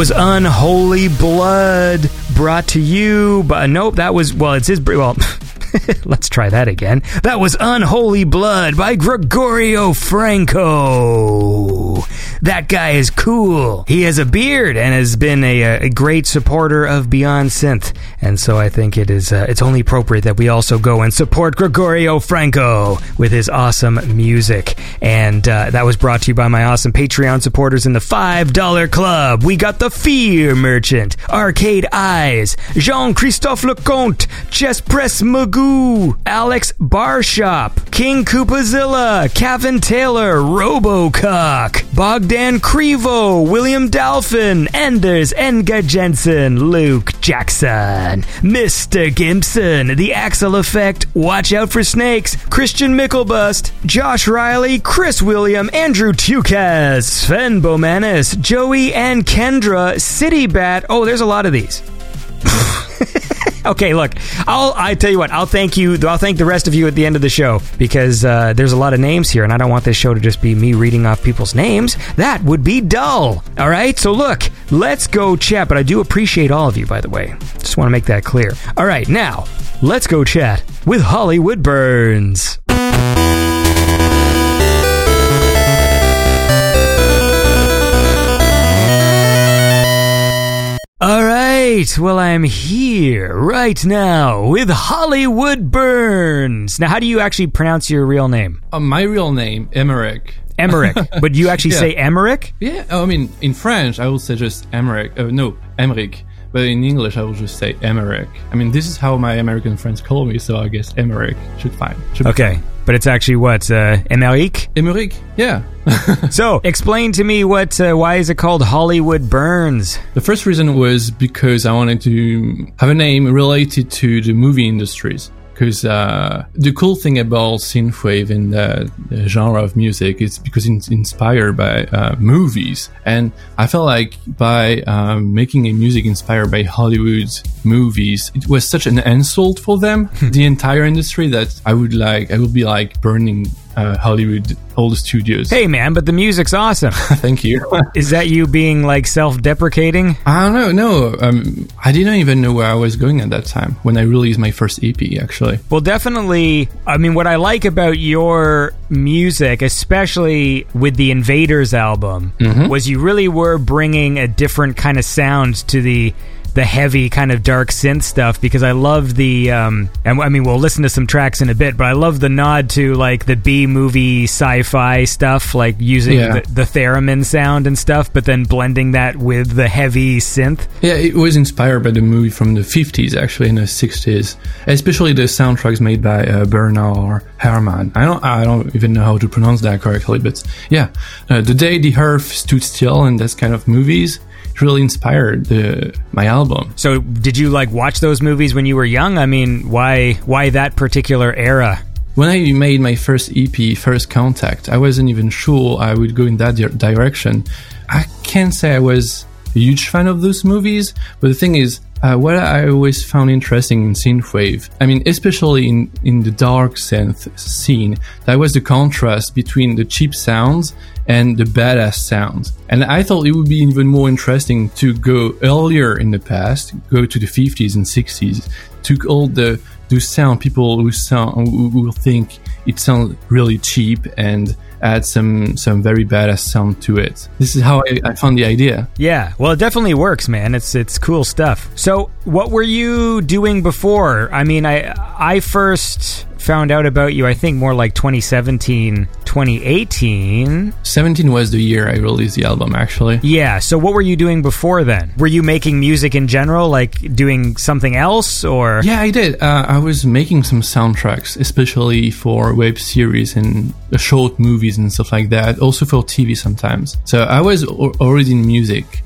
Was Unholy Blood, brought to you by. Nope, that was. Well, it's his. Well. Let's try that again. That was Unholy Blood by Gregorio Franco. That guy is cool. He has a beard and has been a, a great supporter of Beyond Synth. And so I think it is uh, it's only appropriate that we also go and support Gregorio Franco with his awesome music. And uh, that was brought to you by my awesome Patreon supporters in the $5 club. We got the Fear Merchant, Arcade Eyes, Jean Christophe Lecomte, Chess Press Magoo, Alex Barshop, King Koopazilla, Kevin Taylor, Robocock, Bogdan Krivo, William Dolphin, Enders Enga Jensen, Luke Jackson, Mr. Gimpson, The Axel Effect, Watch Out for Snakes, Christian Mickelbust, Josh Riley, Chris William, Andrew Tukaz, Sven Bomanis, Joey and Kendra, City Bat. Oh, there's a lot of these. okay, look, I'll I tell you what, I'll thank you. I'll thank the rest of you at the end of the show because uh, there's a lot of names here, and I don't want this show to just be me reading off people's names. That would be dull. All right, so look, let's go chat. But I do appreciate all of you, by the way. Just want to make that clear. All right, now let's go chat with Hollywood Burns. Right, well, I'm here right now with Hollywood Burns. Now, how do you actually pronounce your real name? Uh, my real name, Emmerich. Emmerich, but you actually Yeah. say Emmerich? Yeah, I mean, in French, I would say just Emmerich. Uh, no, Emmerich. But in English, I will just say Emmerich. I mean, this is how my American friends call me, so I guess Emmerich should fine. Should Okay, fine. But it's actually what uh, Emmerich. Emmerich? Yeah. So, explain to me what? Uh, why is it called Hollywood Burns? The first reason was because I wanted to have a name related to the movie industries. Because uh, the cool thing about synthwave and uh, the genre of music is because it's inspired by uh, movies, and I felt like by um, making a music inspired by Hollywood's movies, it was such an insult for them, the entire industry, that I would like I would be like burning uh, Hollywood all the studios. Hey, man, but the music's awesome. thank you. is that you being like self-deprecating? I don't know. No, um, I didn't even know where I was going at that time when I released my first EP. Actually, Well, definitely. I mean, what I like about your music, especially with the Invaders album, was you really were bringing a different kind of sound to the the heavy kind of dark synth stuff because I love the um and I mean we'll listen to some tracks in a bit but I love the nod to like the B movie sci-fi stuff like using Yeah. the, the theremin sound and stuff but then blending that with the heavy synth yeah, it was inspired by the movie from the 50s, actually in the 60s, especially the soundtracks made by uh, Bernard Herrmann. I don't, I don't even know how to pronounce that correctly, but yeah, uh, the day the Earth stood still and that kind of movies. Really inspired the, my album. So, did you like watch those movies when you were young? I mean, why why that particular era? When I made my first EP, First Contact, I wasn't even sure I would go in that di- direction. I can't say I was a huge fan of those movies, but the thing is, uh, what I always found interesting in synthwave, I mean, especially in, in the dark synth scene, that was the contrast between the cheap sounds and the badass sounds. And I thought it would be even more interesting to go earlier in the past, go to the 50s and 60s, took all the those sound people who sound who, who think it sounds really cheap and add some some very badass sound to it. This is how I, I found the idea. Yeah, well, it definitely works, man. It's it's cool stuff. So, what were you doing before? I mean, I I first found out about you. I think more like 2017, 2018. 17 was the year I released the album actually. Yeah. So, what were you doing before then? Were you making music in general, like doing something else, or Yeah, I did. Uh, I was making some soundtracks, especially for web series and short movies and stuff like that. Also for TV sometimes. So I was al- already in music,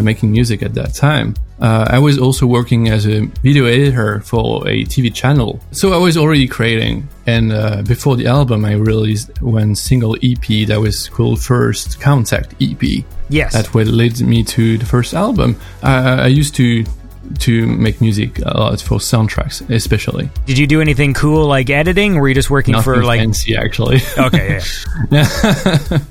making music at that time. Uh, I was also working as a video editor for a TV channel. So I was already creating. And uh, before the album, I released one single EP that was called First Contact EP yes? that what led me to the first album. Uh, I used to to make music a lot for soundtracks, especially. Did you do anything cool like editing? Were you just working Nothing for like? fancy, actually. Okay, yeah.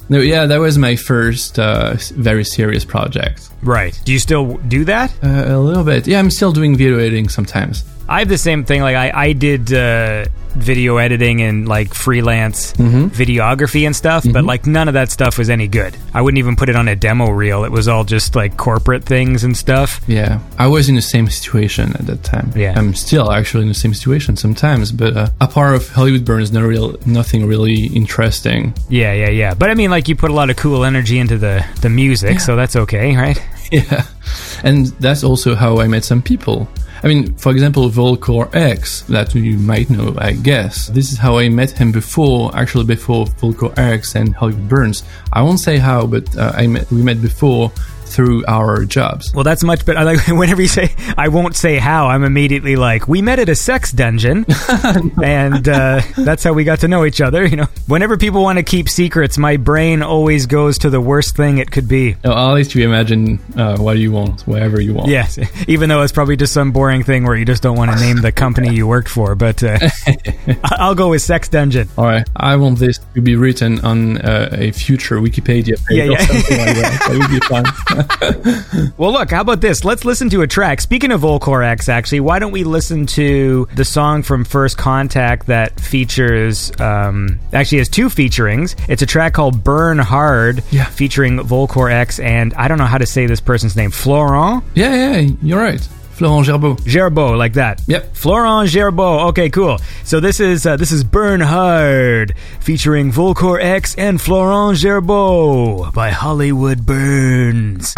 no, yeah, that was my first uh, very serious project. right. Do you still do that? Uh, a little bit. Yeah, I'm still doing video editing sometimes. I have the same thing. Like I, I did uh, video editing and like freelance Mm-hmm. videography and stuff, but like none of that stuff was any good. I wouldn't even put it on a demo reel. It was all just like corporate things and stuff. Yeah, I was in the same situation at that time. Yeah. I'm still actually in the same situation sometimes, but uh, a part of Hollywood Burn is not real, nothing really interesting. Yeah, yeah, yeah. But I mean, like you put a lot of cool energy into the the music, so that's okay, right? Yeah, and that's also how I met some people. I mean, for example, Volkor X, that you might know, I guess. This is how I met him before, actually before Volkor X and Hollywood Burns. I won't say how, but uh, I met, we met before through our jobs. Well, that's much better. I Like whenever you say, "I won't say how," I'm immediately like, "We met at a sex dungeon," and uh, that's how we got to know each other. You know, whenever people want to keep secrets, my brain always goes to the worst thing it could be. No, I'll let you imagine uh, what you want, whatever you want. Yes, even though it's probably just some boring thing where you just don't want to name the company you worked for. But uh, I'll go with sex dungeon. All right, I want this to be written on uh, a future Wikipedia page Yeah, or yeah. something like that. That would be fun. Well, look, how about this? Let's listen to a track. Speaking of Volkor X, actually, why don't we listen to the song from First Contact that features, um, actually has two featurings. It's a track called Burn Hard, Yeah. featuring Volkor X and I don't know how to say this person's name, Florent yeah, yeah, you're right. Florent Gerbeau. Gerbeau, like that. Yep. Florent Gerbeau. Okay, cool. So this is uh, this is Burn Hard, featuring Volkor X and Florent Gerbeau by Hollywood Burns.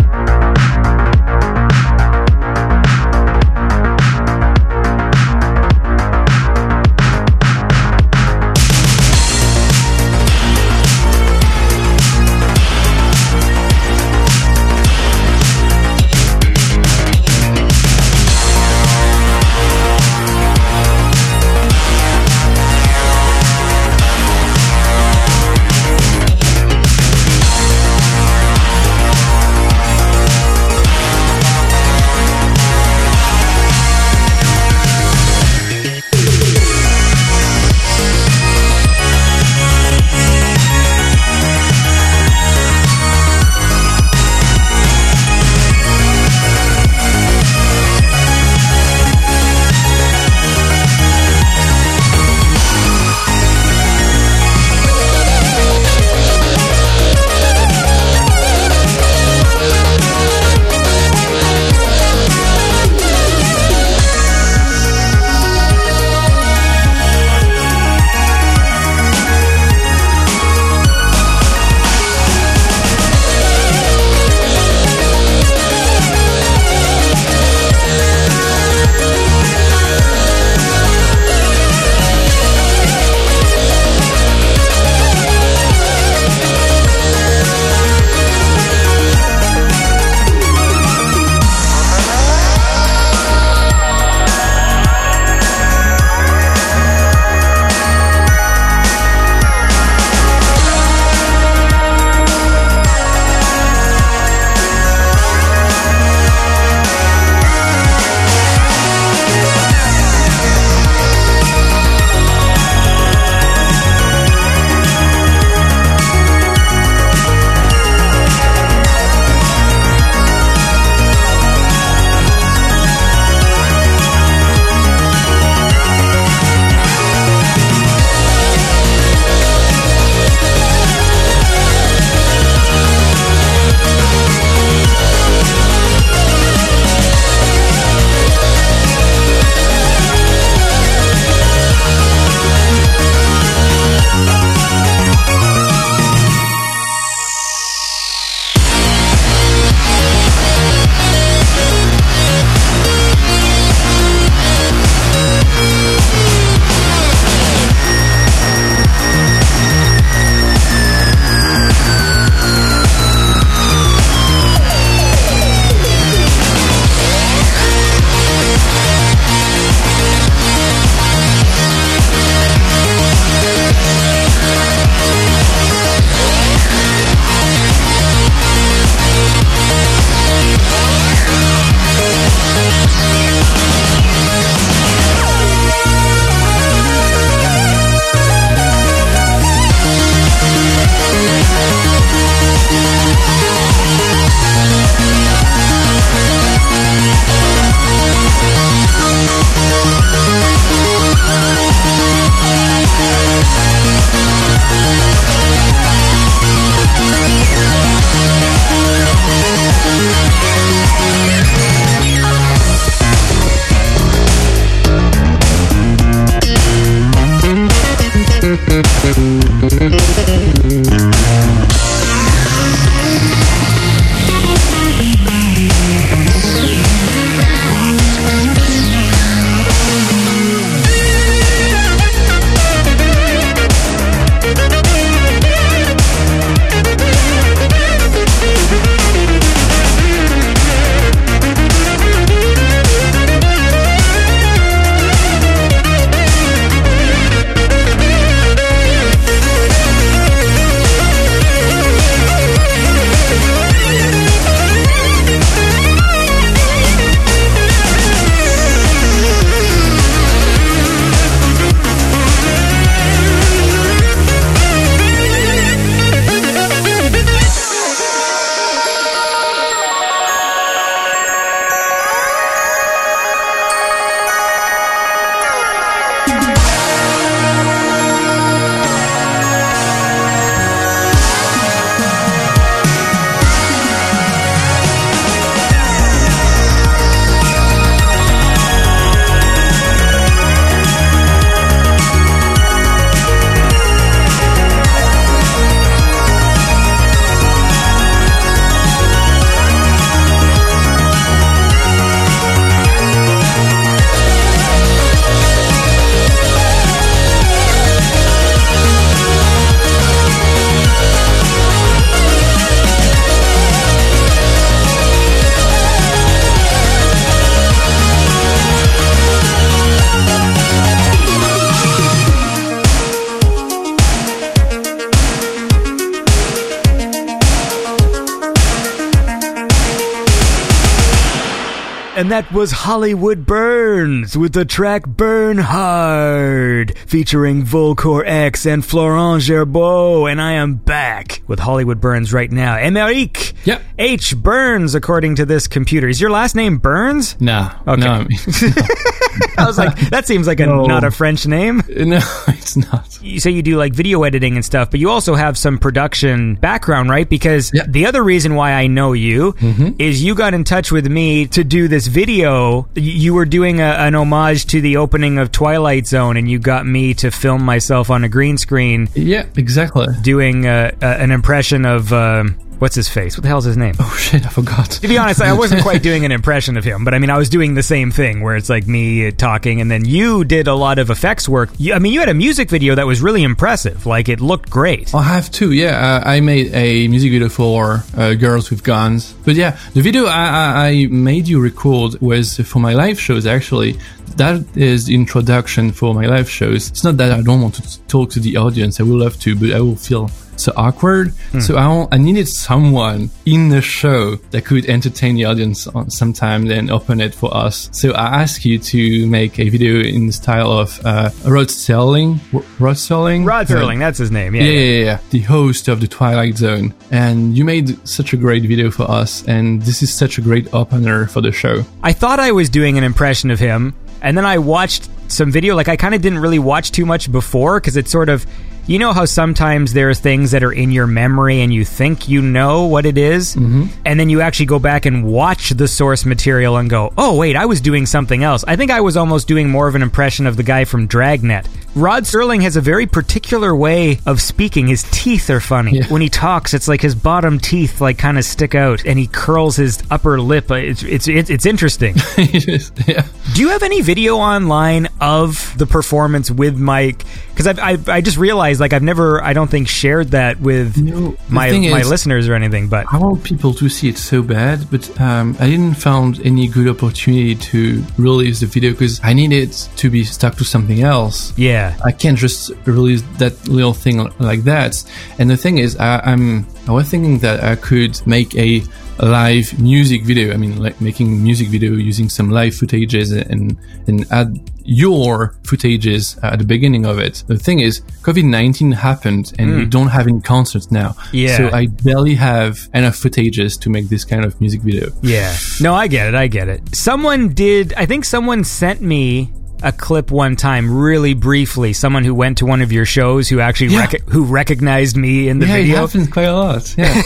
That was Hollywood Burns with the track Burn Hard, featuring Volkor X and Florent Gerbeau. And I am back with Hollywood Burns right now. Emeric Yep. H. Burns, according to this computer. Is your last name Burns? No. Okay. No, I mean- I was like, that seems like a, No. not a French name. no, it's not. You say you do like video editing and stuff, but you also have some production background, right? Because Yeah. the other reason why I know you is you got in touch with me to do this video. You were doing a, an homage to the opening of Twilight Zone, and you got me to film myself on a green screen Yeah, exactly. doing uh, uh, an impression of. Um, What's his face? What the hell's his name? Oh shit, I forgot. To be honest, I wasn't quite doing an impression of him, but I mean, I was doing the same thing where it's like me talking, and then you did a lot of effects work. You, I mean, you had a music video that was really impressive. Like, it looked great. I have two. Yeah, uh, I made a music video for uh, Girls with Guns. But yeah, the video I, I, I made you record was for my live shows. Actually, that is the introduction for my live shows. It's not that I don't want to talk to the audience. I will love to, but I will feel so awkward. So I, I needed someone in the show that could entertain the audience on sometimes and open it for us. So I asked you to make a video in the style of uh, Rod Sterling. Rod Sterling. Rod Serling, that's his name. Yeah. yeah, yeah, yeah, the host of the Twilight Zone. And you made such a great video for us, and this is such a great opener for the show. I thought I was doing an impression of him, and then I watched some video. Like, I kind of didn't really watch too much before because it's sort of. You know how sometimes there are things that are in your memory and you think you know what it is? Mm-hmm. and then you actually go back and watch the source material and go, oh, wait, I was doing something else. I think I was almost doing more of an impression of the guy from Dragnet. Rod Serling has a very particular way of speaking. His teeth are funny. Yeah. When he talks, it's like his bottom teeth like kind of stick out, and he curls his upper lip. It's it's it's, it's interesting. yeah. Do you have any video online of the performance with Mike? Because I've, I've I just realized like I've never I don't think shared that with No, my my is- listeners or anything. But I want people to see it so bad, but um, I didn't found any good opportunity to release the video because I need it to be stuck to something else. yeah, I can't just release that little thing like that. And the thing is, I, I'm I was thinking that I could make a live music video. I mean, like making music video using some live footages and and add your footages at the beginning of it. The thing is, COVID nineteen happened, and we hmm. don't have any concerts now. Yeah. So I barely have enough footages to make this kind of music video. yeah. No, I get it. I get it. Someone did. I think someone sent me. A clip one time, really briefly. Someone who went to one of your shows who actually Yeah. rec- who recognized me in the yeah, it video. happens quite a lot. Yeah.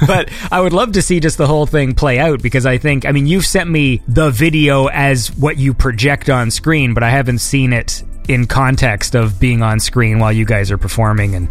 but I would love to see just the whole thing play out because I think, I mean, you've sent me the video as what you project on screen, but I haven't seen it in context of being on screen while you guys are performing. And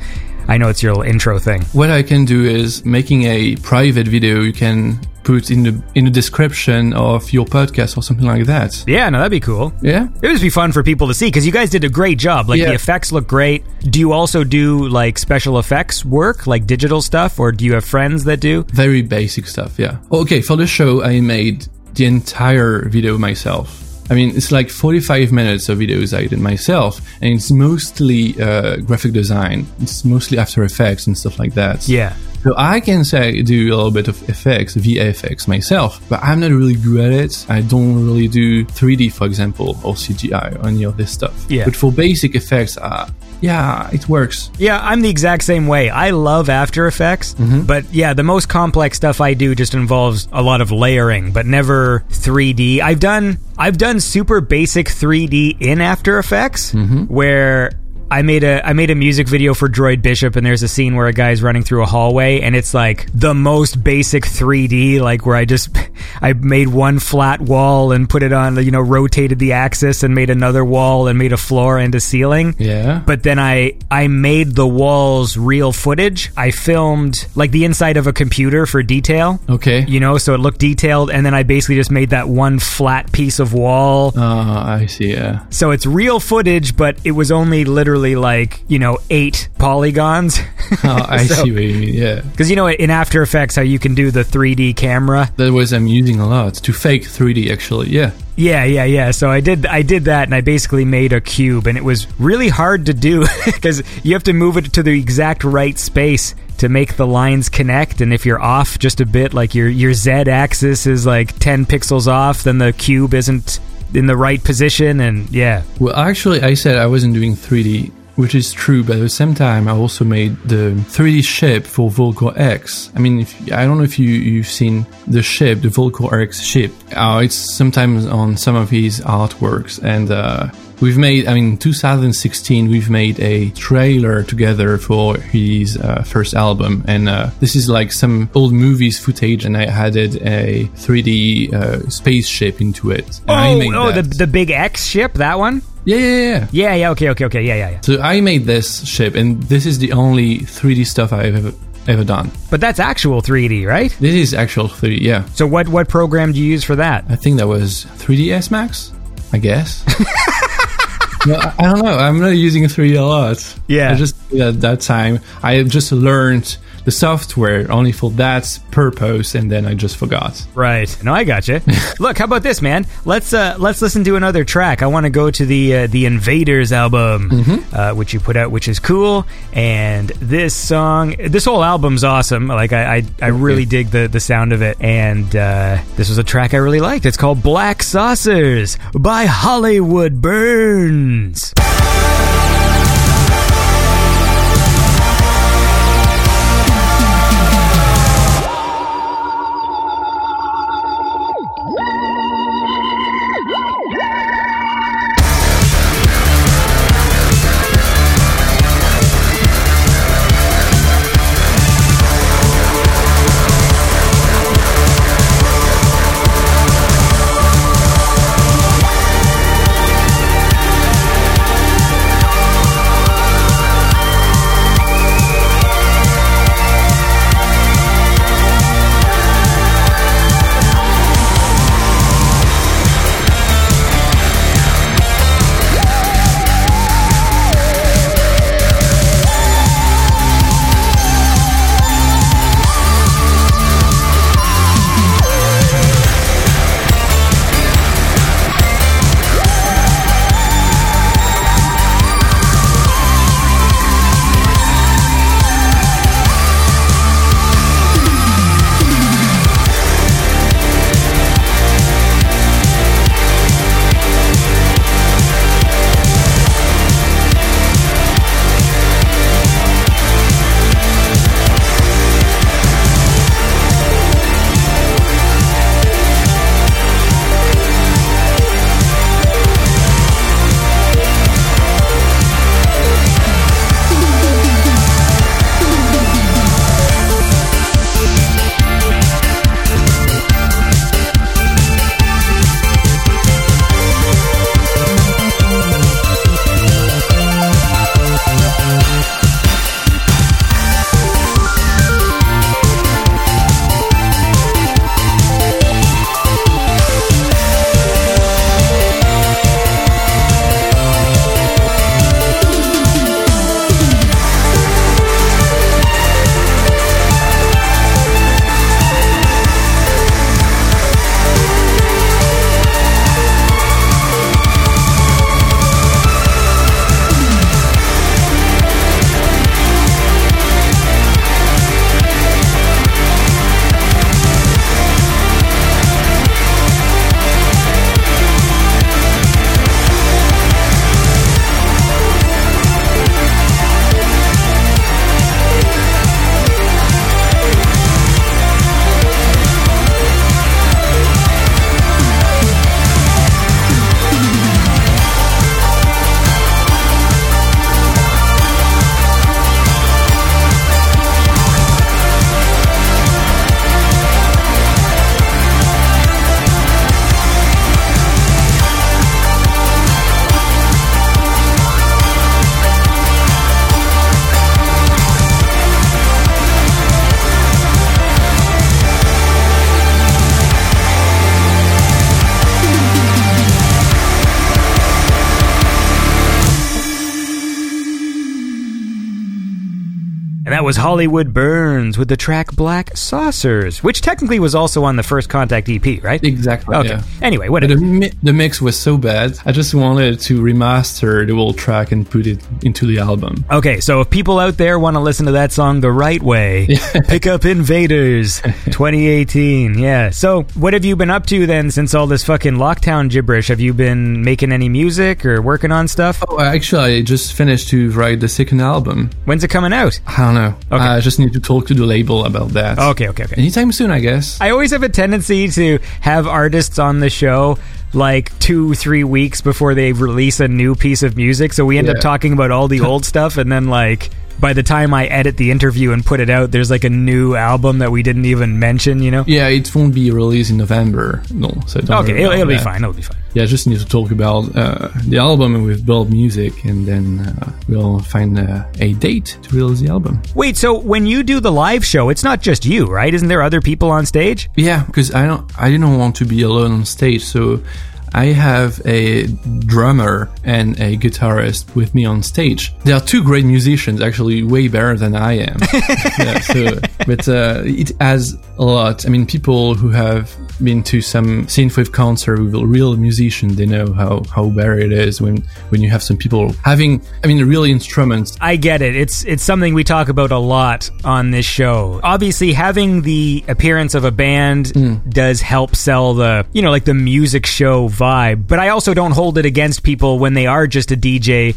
I know it's your little intro thing. what I can do is making a private video you can put in the in the description of your podcast or something like that. Yeah, no, that'd be cool. Yeah. It would just be fun for people to see because you guys did a great job. Like Yeah. the effects look great. Do you also do like special effects work, like digital stuff, or do you have friends that do? Very basic stuff, yeah. Okay, for the show I made the entire video myself. I mean, it's like 45 minutes of videos I did myself, and it's mostly uh, graphic design. It's mostly After Effects and stuff like that. Yeah. So I can say I do a little bit of effects, VFX myself, but I'm not really good at it. I don't really do 3D, for example, or CGI or any of this stuff. Yeah. But for basic effects, uh, yeah, it works. Yeah, I'm the exact same way. I love After Effects, mm-hmm. but yeah, the most complex stuff I do just involves a lot of layering, but never 3D. I've done I've done super basic 3D in After Effects mm-hmm. where I made a I made a music video for Droid Bishop and there's a scene where a guy's running through a hallway and it's like the most basic 3D like where I just I made one flat wall and put it on you know rotated the axis and made another wall and made a floor and a ceiling Yeah. but then I I made the walls real footage. I filmed like the inside of a computer for detail. Okay. You know, so it looked detailed, and then I basically just made that one flat piece of wall. Uh, I see. Yeah. So it's real footage, but it was only literally like you know eight polygons. Oh, I So- see what you mean. Yeah. Because you know in After Effects how you can do the 3D camera. That was I'm using a lot to fake 3D actually. Yeah. Yeah, yeah, yeah. So I did I did that and I basically made a cube and it was really hard to do because you have to move it to the exact right space to make the lines connect. And if you're off just a bit, like your your Z axis is like ten pixels off, then the cube isn't in the right position. And yeah, Well, actually, I said I wasn't doing 3D, which is true, but at the same time, I also made the 3D ship for Volkor X. I mean, if, I don't know if you, you've seen the ship, the Volkor X ship. Uh, it's sometimes on some of his artworks, and uh, we've made, I mean, 2016, we've made a trailer together for his uh, first album, and uh, this is like some old movies footage, and I added a 3D uh, spaceship into it. Oh, oh, the the big X ship, that one. yeah, yeah, yeah. Yeah, yeah, okay, okay, okay, yeah, yeah, yeah. So I made this ship, and this is the only 3D stuff I've ever, ever done. But that's actual 3D, right? This is actual 3D, yeah. So what what program do you use for that? I think that was 3ds Max, I guess. no, I, don't know. I'm not using 3D a lot. Yeah. I just at that time I just learned the software only for that purpose, and then I just forgot. Right. No, I got you. Look, how about this, man? Let's uh let's listen to another track. I want to go to the uh, the Invaders album, uh, which you put out, which is cool. And this song, this whole album's awesome. Like I I, I really dig the the sound of it. And uh, this was a track I really liked. It's called Black Saucers by Hollywood Burns. That was Burns with the track Black Saucers, which technically was also on the First Contact EP, right? Exactly. Okay. Yeah. Anyway, whatever. the, mi- the mix was so bad. I just wanted to remaster the whole track and put it into the album. Okay, so if people out there want to listen to that song the right way, pick up Invaders 2018. Yeah. So, what have you been up to then since all this fucking lockdown gibberish? Have you been making any music or working on stuff? Oh, actually, I just finished to write the second album. When's it coming out? I don't know. Okay. I just need to talk to the label about that. Okay, okay, okay. Anytime soon, I guess. I always have a tendency to have artists on the show like two, three weeks before they release a new piece of music. So we end up talking about all the old stuff, and then like by the time I edit the interview and put it out, there's like a new album that we didn't even mention. You know? Yeah, it won't be released in November. No, so don't Okay, worry it'll, it'll be fine. It'll be fine. Yeah, I just need to talk about uh, the album and we've built music, and then uh, we'll find uh, a date to release the album. Wait, so when you do the live show, it's not just you, right? Isn't there other people on stage? Yeah, because I don't, I didn't want to be alone on stage, so I have a drummer and a guitarist with me on stage. They are two great musicians, actually, way better than I am. yeah, so, but uh, it adds a lot. I mean, people who have been to some synthwave concert with a real musician, they know how how better it is when when you have some people having, I mean, real instruments. I get it. It's it's something we talk about a lot on this show. Obviously, having the appearance of a band hmm. does help sell the, you know, like the music show vibe. But I also don't hold it against people when they are just a DJ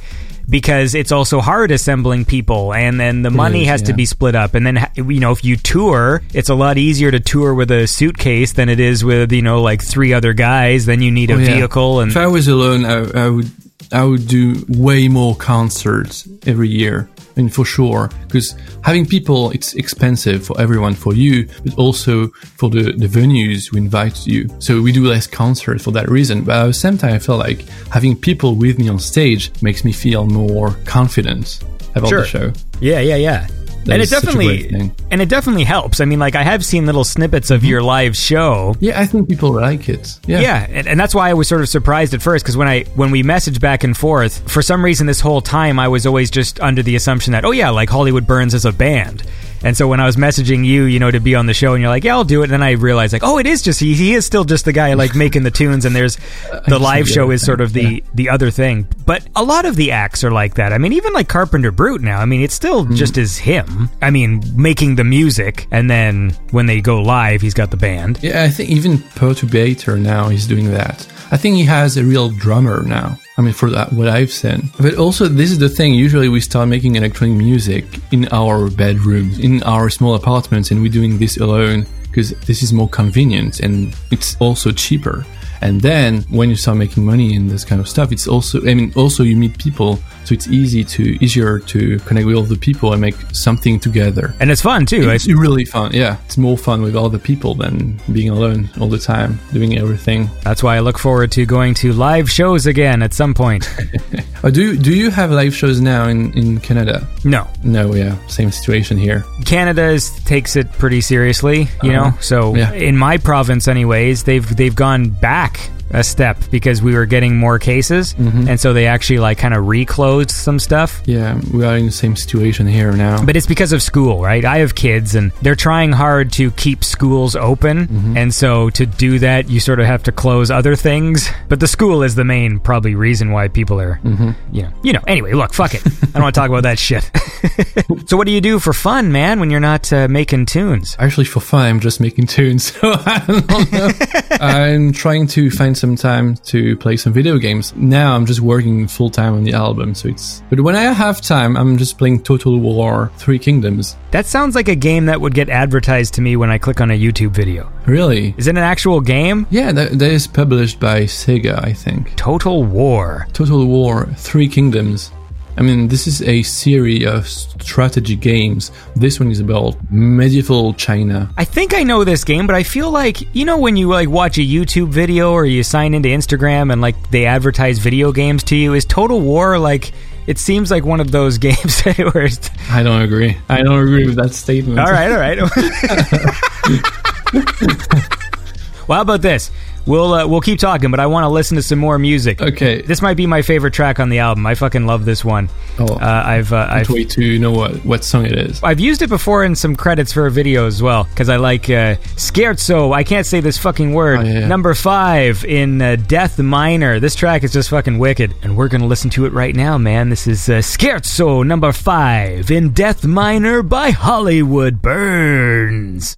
because it's also hard assembling people and then the money is, has to be split up. And then you know if you tour it's a lot easier to tour with a suitcase than it is with you know like three other guys. Then you need a Oh, yeah. vehicle and If I was alone, I, I would I would do way more concerts every year. I mean, for sure, because having people, it's expensive for everyone, for you, but also for the, the venues who invite you. So we do less concerts for that reason. But at the same time, I feel like having people with me on stage makes me feel more confident about Sure. the show. Yeah, yeah, yeah. That and it is such a definitely and it definitely helps. I mean, like I have seen little snippets of mm-hmm. your live show. Yeah, I think people like it. Yeah. Yeah, and, and that's why I was sort of surprised at first because when I when we messaged back and forth, for some reason this whole time I was always just under the assumption that oh yeah, like Hollywood Burns is a band. And so when I was messaging you, you know, to be on the show, and you're like, "Yeah, I'll do it," and then I realized, like, "Oh, it is just he. He is still just the guy like making the tunes, and there's the live show is sort of the the other thing." But a lot of the acts are like that. I mean, even like Carpenter Brut now. I mean, it's still Hmm. just as him. I mean, making the music, and then when they go live, he's got the band. Yeah, I think even Perturbator now is doing that. I think he has a real drummer now. I mean, for that, what I've seen. But also, this is the thing. Usually, we start making electronic music in our bedrooms, in our small apartments, and we're doing this alone because this is more convenient and it's also cheaper. And then when you start making money in this kind of stuff, it's also, I mean, also you meet people, so it's easy to, easier to connect with other people and make something together. And it's fun too. It's really fun. Yeah, it's more fun with other people than being alone all the time, doing everything. That's why I look forward to going to live shows again at some point. Oh, do do you have live shows now in in Canada? no, No, yeah, same situation here. Canada is, takes it pretty seriously, you uh-huh. know. So Yeah. in my province, anyways, they've they've gone back a step because we were getting more cases, mm-hmm. and so they actually like kind of reclosed some stuff. Yeah, we are in the same situation here now. But it's because of school, right? I have kids and they're trying hard to keep schools open. Mm-hmm. And so to do that, you sort of have to close other things. But the school is the main probably reason why people are, mm-hmm. you know, you know. Anyway, look, fuck it. I don't want to talk about that shit. so what do you do for fun, man, when you're not uh, making tunes? Actually, for fun, I'm just making tunes. So I don't know. I'm trying to find some time to play some video games. Now I'm just working full time on the album, so it's. But when I have time, I'm just playing Total War Three Kingdoms. That sounds like a game that would get advertised to me when I click on a YouTube video. Really? Is it an actual game? Yeah, that, that is published by Sega, I think. Total War. Total War Three Kingdoms. I mean, this is a series of strategy games. This one is about medieval China. I think I know this game, but I feel like you know when you like watch a YouTube video or you sign into Instagram and like they advertise video games to you. Is Total War like? It seems like one of those games where. It's, I don't agree. I don't agree with that statement. all right, all right. Well, how about this? We'll uh, we'll keep talking, but I want to listen to some more music. Okay. This might be my favorite track on the album. I fucking love this one. Oh. uh, I've uh, I've wait to know what, what song it is. I've used it before in some credits for a video as well because I like uh, Scherzo. I can't say this fucking word. Oh, yeah, yeah. Number five in uh, Death Minor. This track is just fucking wicked, and we're gonna listen to it right now, man. This is uh, Scherzo number five in Death Minor by Hollywood Burns.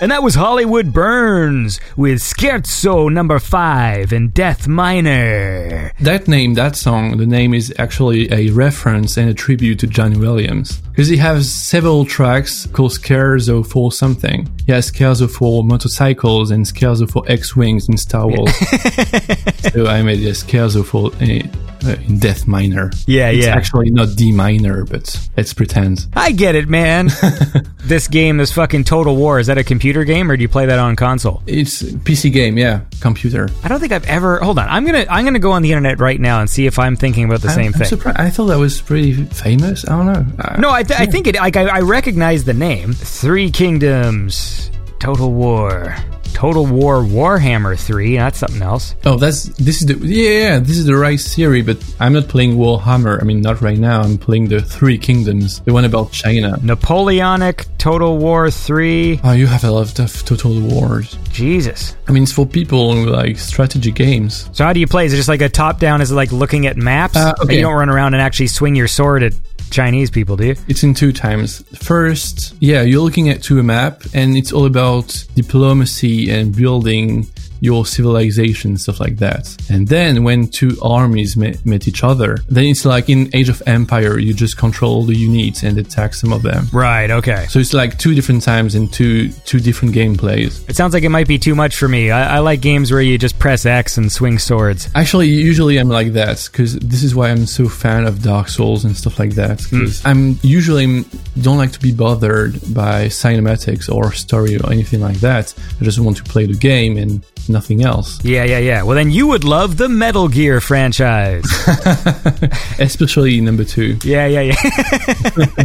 And that was Hollywood Burns with Scherzo number five and Death Minor. That name, that song, the name is actually a reference and a tribute to John Williams. Because he has several tracks called Scherzo for something. He has Scherzo for motorcycles and Scherzo for X-Wings in Star Wars. so I made a Scherzo for uh, uh, in Death Minor. Yeah, yeah. it's yeah. actually not D minor, but let's pretend. I get it, man. this game, this fucking Total War, is that a computer game or do you play that on console? It's PC game, yeah, computer. I don't think I've ever. Hold on, I'm gonna I'm gonna go on the internet right now and see if I'm thinking about the same I'm, thing. I'm surprised. I thought that was pretty famous. I don't know. Uh, No, I, th- I think it. Like I, I recognize the name. Three Kingdoms, Total War, Total War Warhammer Three. That's something else. Oh, that's this is the yeah, yeah this is the right series, but I'm not playing Warhammer. I mean, not right now. I'm playing the Three Kingdoms, the one about China. Napoleonic Total War Three. Oh, you have a lot of Total Wars. Jesus. I mean, it's for people who like strategy games. So how do you play? Is it just like a top down? Is it like looking at maps? Uh, okay. You don't run around and actually swing your sword at Chinese people, do? It's in two times. First, yeah, you're looking at to a map, and it's all about diplomacy and building your civilization, stuff like that. And then when two armies met, met each other, then it's like in Age of Empire, you just control the units and attack some of them. Right. Okay. So it's like two different times and two two different gameplays. It sounds like it might be too much for me. I, I like games where you just press X and swing swords. Actually, usually I'm like that because this is why I'm so fan of Dark Souls and stuff like that. 'cause hmm. I'm usually don't like to be bothered by cinematics or story or anything like that. I just want to play the game and nothing else. Yeah, yeah, yeah. Well, then you would love the Metal Gear franchise. Especially number two. yeah, yeah, yeah.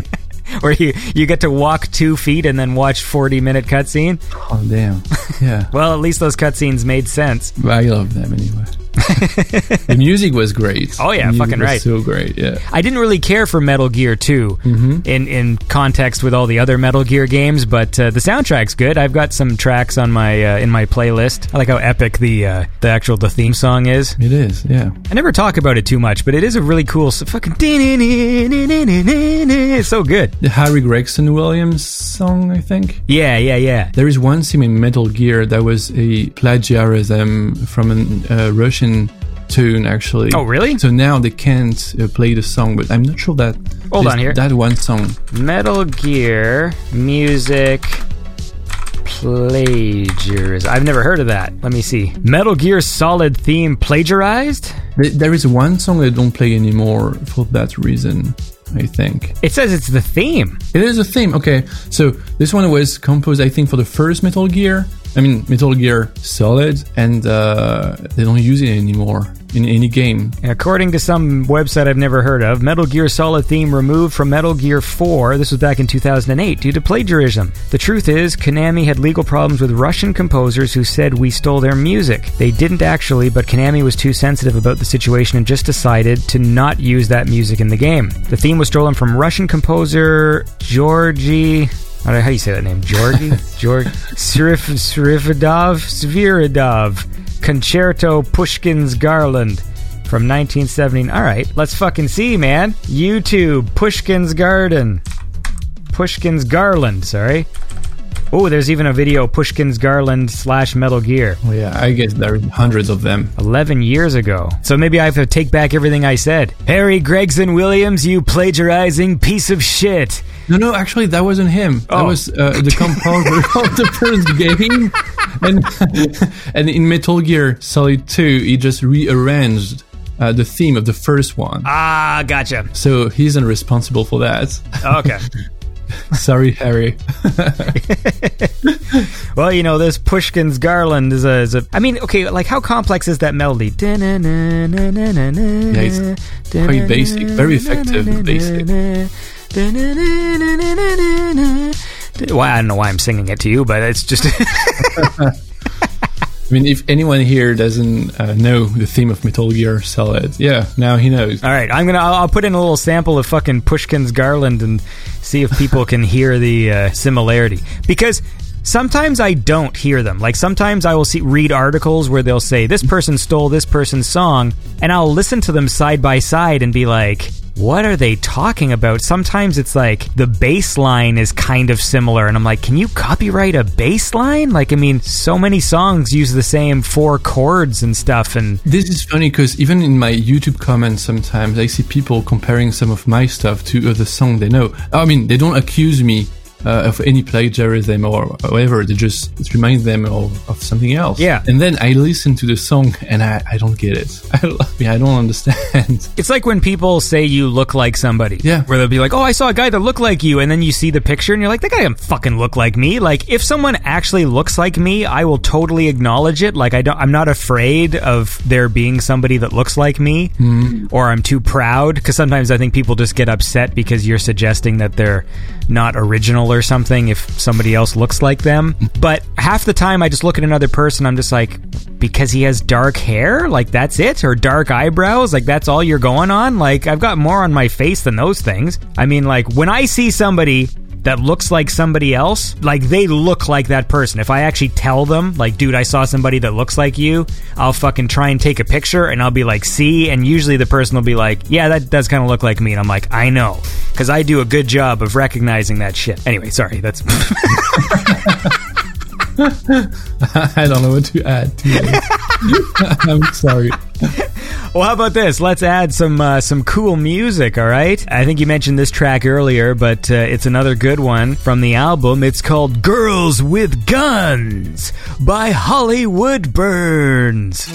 Where you, you get to walk two feet and then watch 40 minute cutscene. Oh damn! Yeah, Well, at least those cutscenes made sense. I love them anyway. the music was great. Oh, yeah, fucking was right. So great. Yeah. I didn't really care for Metal Gear 2 Mm-hmm. in, in context with all the other Metal Gear games, but uh, the soundtrack's good. I've got some tracks on my uh, in my playlist. I like how epic the uh, the actual the theme song is. It is. Yeah. I never talk about it too much, but it is a really cool s- fucking. It's so good. The Harry Gregson Williams song, I think. Yeah, yeah, yeah. There is one scene in Metal Gear that was a plagiarism from a uh, Russian tune, actually. Oh, really? So now they can't uh, play the song, but I'm not sure that. Hold on here. That one song. Metal Gear music plagiarism. I've never heard of that. Let me see. Metal Gear Solid theme plagiarized? There- is one song they don't play anymore for that reason, I think. It says it's the theme. It is a theme. Okay, so this one was composed, I think, for the first Metal Gear. I mean, Metal Gear Solid, and uh, they don't use it anymore in any game. According to some website I've never heard of, Metal Gear Solid theme removed from Metal Gear 4. This was back in 2008 due to plagiarism. The truth is, Konami had legal problems with Russian composers who said we stole their music. They didn't actually, but Konami was too sensitive about the situation and just decided to not use that music in the game. The theme was stolen from Russian composer Georgy. I don't know how you say that name. Georgi? Georg Srif, Srifadov? Sviridov. Concerto Pushkin's Garland from 1970. All right, let's fucking see, man. YouTube, Pushkin's Garden. Pushkin's Garland, sorry. Oh, there's even a video, Pushkin's Garland slash Metal Gear. Well, yeah, I guess there are hundreds of them. 11 years ago. So maybe I have to take back everything I said. Harry Gregson Williams, you plagiarizing piece of shit. No, no, actually, that wasn't him. That Oh. was uh, the composer of the first game. And, and in Metal Gear Solid 2, he just rearranged uh, the theme of the first one. Ah, gotcha. So he isn't responsible for that. Okay. Sorry, Harry. well, you know, this Pushkin's Garland is a, is a. I mean, okay, like how complex is that melody? Yeah, it's quite basic, very effective basic. Well, I don't know why I'm singing it to you, but it's just. I mean, if anyone here doesn't uh, know the theme of Metal Gear Solid, yeah, now he knows. All right, I'm gonna. I'll, I'll put in a little sample of fucking Pushkin's Garland and see if people can hear the uh, similarity. Because sometimes I don't hear them. Like sometimes I will see read articles where they'll say this person stole this person's song, and I'll listen to them side by side and be like, what are they talking about? Sometimes it's like the bass line is kind of similar, and I'm like, can you copyright a bass line? Like, I mean, so many songs use the same four chords and stuff, and This is funny because even in my YouTube comments, sometimes I see people comparing some of my stuff to other song they know. I mean, they don't accuse me uh, of any plagiarism or whatever. They just it reminds them of, of something else. Yeah. And then I listen to the song and I, I don't get it. I, mean, I don't understand. It's like when people say you look like somebody. Yeah. Where they'll be like, oh, I saw a guy that looked like you. And then you see the picture and you're like, that guy doesn't fucking look like me. Like, if someone actually looks like me, I will totally acknowledge it. Like, I don't, I'm not afraid of there being somebody that looks like me or I'm too proud. Because sometimes I think people just get upset because you're suggesting that they're not original or something if somebody else looks like them. But half the time I just look at another person, I'm just like, because he has dark hair? Like, that's it? Or dark eyebrows? Like, that's all you're going on? Like, I've got more on my face than those things. I mean, like, when I see somebody that looks like somebody else, like they look like that person. If I actually tell them, like, dude, I saw somebody that looks like you, I'll fucking try and take a picture and I'll be like, see? And usually the person will be like, yeah, that does kind of look like me. And I'm like, I know. Because I do a good job of recognizing that shit. Anyway, sorry, that's. I don't know what to add to. I'm sorry. Well, how about this? Let's add some uh, some cool music. All right. I think you mentioned this track earlier, but uh, it's another good one from the album. It's called "Girls with Guns" by Hollywood Burns.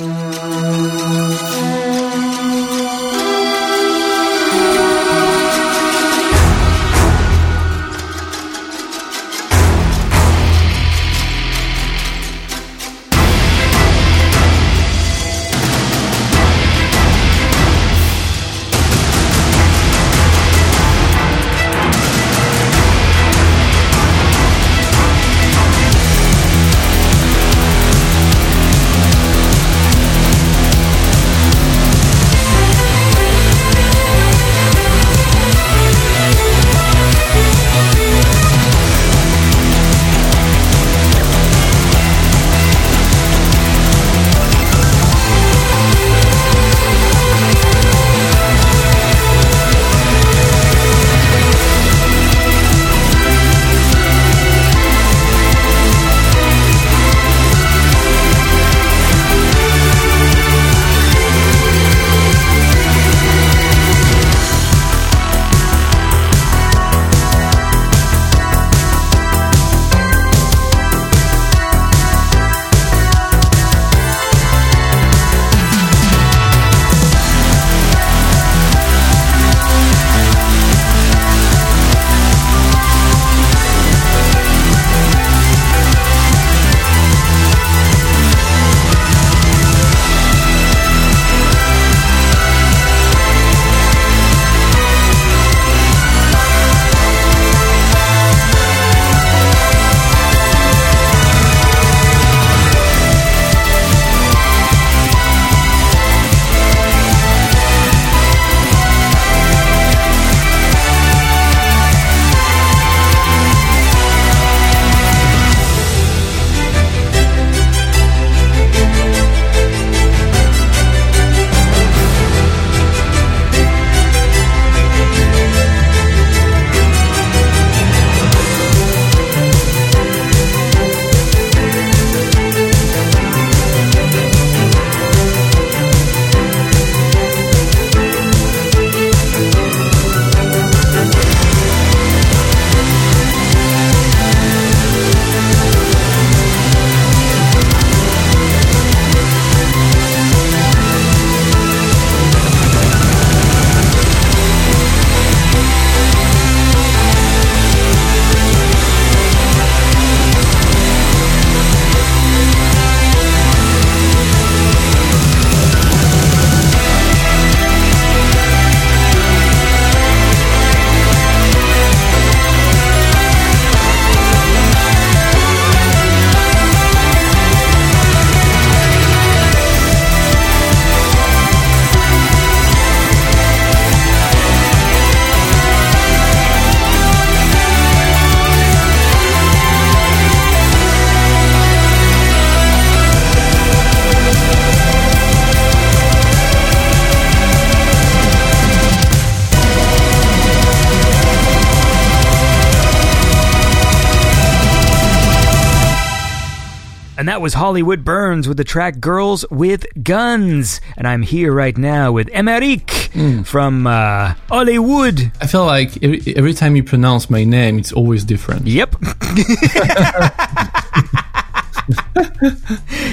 Was Hollywood Burns with the track Girls with Guns. And I'm here right now with Emeric from uh, Hollywood. I feel like every, every time you pronounce my name, it's always different. Yep.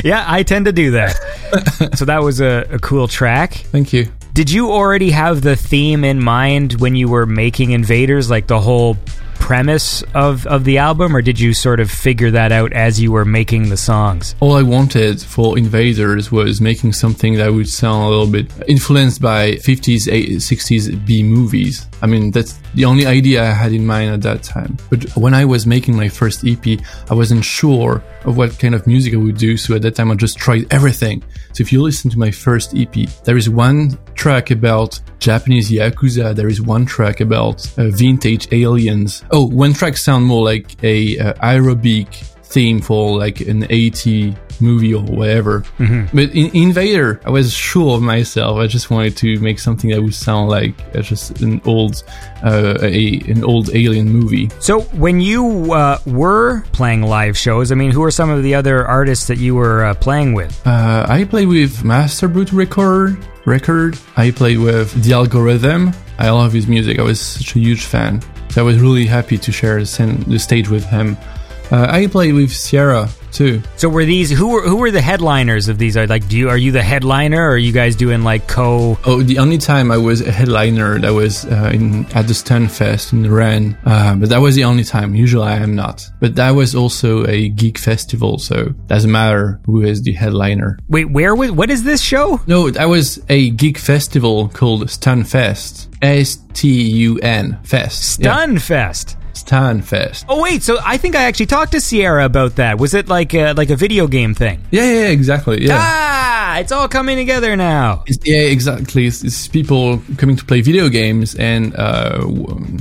yeah, I tend to do that. So that was a, a cool track. Thank you. Did you already have the theme in mind when you were making Invaders, like the whole premise of, of the album, or did you sort of figure that out as you were making the songs? All I wanted for Invaders was making something that would sound a little bit influenced by 50s, 60s B movies. I mean, that's the only idea I had in mind at that time. But when I was making my first EP, I wasn't sure of what kind of music I would do. So at that time, I just tried everything. So if you listen to my first EP, there is one track about Japanese Yakuza. There is one track about uh, vintage aliens. Oh, one track sound more like a uh, aerobic theme for like an 80 movie or whatever. But in Invader, I was sure of myself. I just wanted to make something that would sound like uh, just an old, uh, a, an old alien movie. So when you uh, were playing live shows, I mean, who are some of the other artists that you were uh, playing with? Uh, I played with Master Boot Record. Record. I played with The Algorithm. I love his music. I was such a huge fan. So I was really happy to share the stage with him. Uh, I played with Sierra too. So were these who were who were the headliners of these? Are like, do you are you the headliner, or are you guys doing like co? Oh, the only time I was a headliner that was uh, in at the Stunfest in Rennes, uh, but that was the only time. Usually I am not. But that was also a geek festival, so doesn't matter who is the headliner. Wait, where was what is this show? No, that was a geek festival called Stunfest. S T U N Fest. Yeah. Stunfest. Stunfest. Oh wait, so I think I actually talked to Sierra about that. Was it like a, like a video game thing? Yeah, yeah, exactly. Yeah. Ah, it's all coming together now. It's- yeah, exactly. It's, it's people coming to play video games and uh,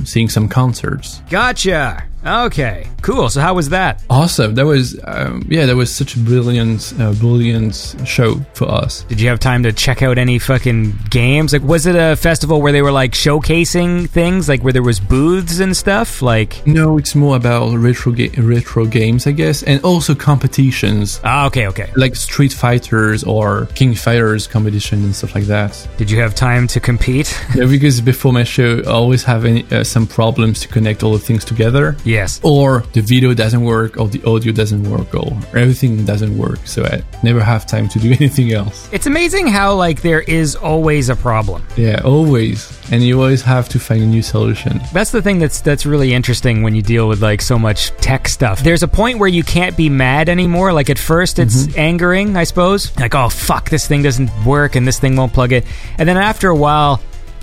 seeing some concerts. Gotcha. Okay, cool. So how was that? Awesome. That was, um, yeah, that was such a brilliant, uh, brilliant show for us. Did you have time to check out any fucking games? Like, was it a festival where they were like showcasing things, like where there was booths and stuff? Like, No, it's more about retro ga- retro games, I guess, and also competitions ah, okay, okay. like Street Fighters or King Fighters competition and stuff like that. Did you have time to compete? Yeah, because before my show, I always have any, uh, some problems to connect all the things together. Yes. or the video doesn't work or the audio doesn't work or everything doesn't work so i never have time to do anything else It's amazing how like there is always a problem. yeah always and you always have to find a new solution That's the thing that's that's really interesting when you deal with like so much tech stuff. There's a point where you can't be mad anymore. Like at first it's mm-hmm. angering, I suppose. Like, oh fuck, this thing doesn't work and this thing won't plug it. And then after a while,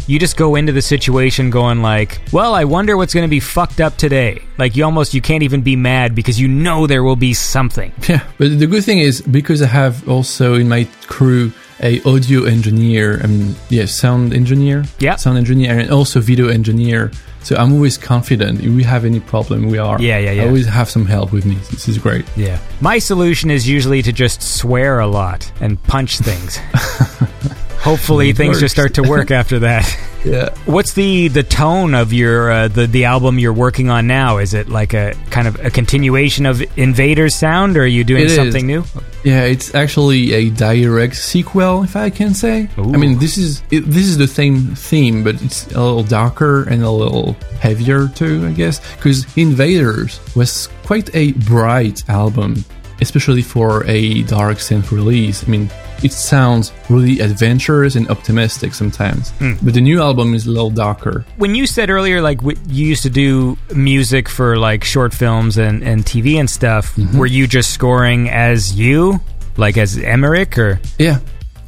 you just go into the situation going like, well, I wonder what's going to be fucked up today. Like you almost you can't even be mad because you know there will be something. yeah but the good thing is because i have also in my crew a audio engineer and yeah sound engineer Yeah. sound engineer and also video engineer so i'm always confident if we have any problem we are Yeah, yeah, yeah. i always have some help with me this is great Yeah. My solution is usually to just swear a lot and punch things. Hopefully things just start to work after that. yeah What's the the tone of your uh, the the album you're working on now? Is it like a kind of a continuation of Invaders sound, or are you doing It is. something new? Yeah, it's actually a direct sequel, if I can say. Ooh. I mean, this is it, this is the same theme, but it's a little darker and a little heavier too, I guess. Because Invaders was quite a bright album, especially for a dark synth release. I mean, it sounds really adventurous and optimistic sometimes, but the new album is a little darker. When you said earlier, like w- you used to do music for like short films and and TV and stuff, Mm-hmm. were you just scoring as you, like as Emmerich, or Yeah,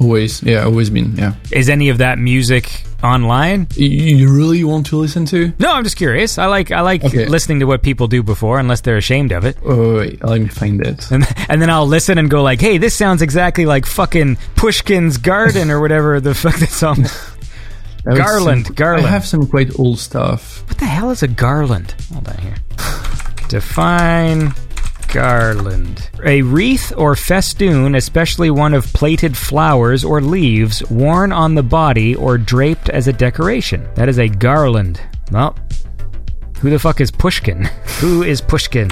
always. Yeah, always been. Yeah. is any of that music online? You, really want to listen to? No, I'm just curious. I like I like Okay. listening to what people do before, unless they're ashamed of it. Oh, wait, let me find it. And, and then I'll listen and go like, "Hey, this sounds exactly like fucking Pushkin's Garden or whatever the fuck that song." Garland, some- Garland. I have some quite old stuff. what the hell is a garland? Hold on here. Define garland. A wreath or festoon, especially one of plaited flowers or leaves, worn on the body or draped as a decoration. That is a garland. Well, who the fuck is Pushkin? Who is Pushkin?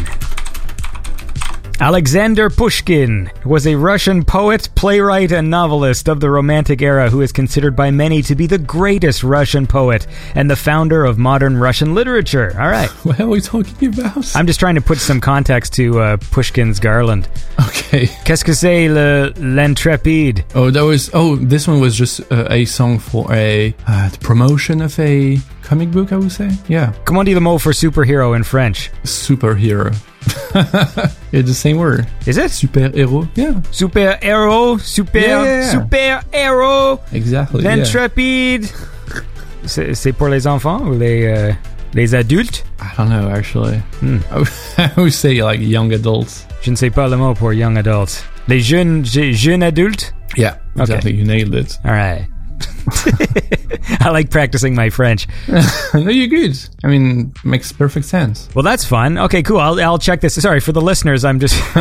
Alexander Pushkin was a Russian poet, playwright, and novelist of the Romantic era who is considered by many to be the greatest Russian poet and the founder of modern Russian literature. All right. What are we talking about? I'm just trying to put some context to uh, Pushkin's Garland. okay. Qu'est-ce que c'est le, l'intrépide? Oh, that was. Oh, this one was just uh, a song for a uh, the promotion of a comic book. I would say. Yeah, Comment dit le mot for superhero in French? superhero. it's the same word. Is it? Superhero. Yeah, Super-héros? Super... Yeah, yeah, yeah. Super-héros? exactly. yeah. L'intrépide? C'est c'est pour les enfants ou les, euh, les adultes? I don't know actually. Hmm. I would- say like young adults. Je ne sais pas le mot pour young adults. Les jeunes, je- jeunes adultes? Yeah, exactly. You nailed it. All right. I like practicing my French. no, you're good. I mean, makes perfect sense. Well, that's fun. Okay, cool. I'll, I'll check this. Sorry for the listeners. I'm just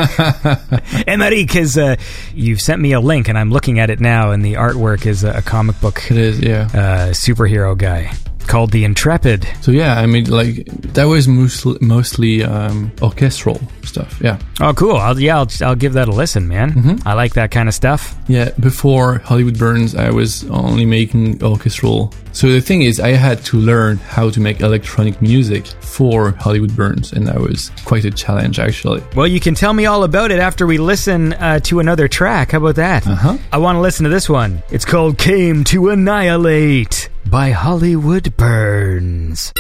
Emeric because uh, you've sent me a link and I'm looking at it now, and the artwork is a, a comic book It is. Yeah. uh, superhero guy called the Intrepid. So yeah, I mean, like that was mostly mostly um, orchestral stuff. Yeah. Oh, cool. I'll, yeah, I'll, I'll give that a listen, man. I like that kind of stuff. Yeah, before Hollywood Burns, I was only making orchestral. So the thing is, I had to learn how to make electronic music for Hollywood Burns, and that was quite a challenge, actually. Well, you can tell me all about it after we listen uh, to another track. How about that? Uh-huh. I want to listen to this one. It's called Came to Annihilate by Hollywood Burns.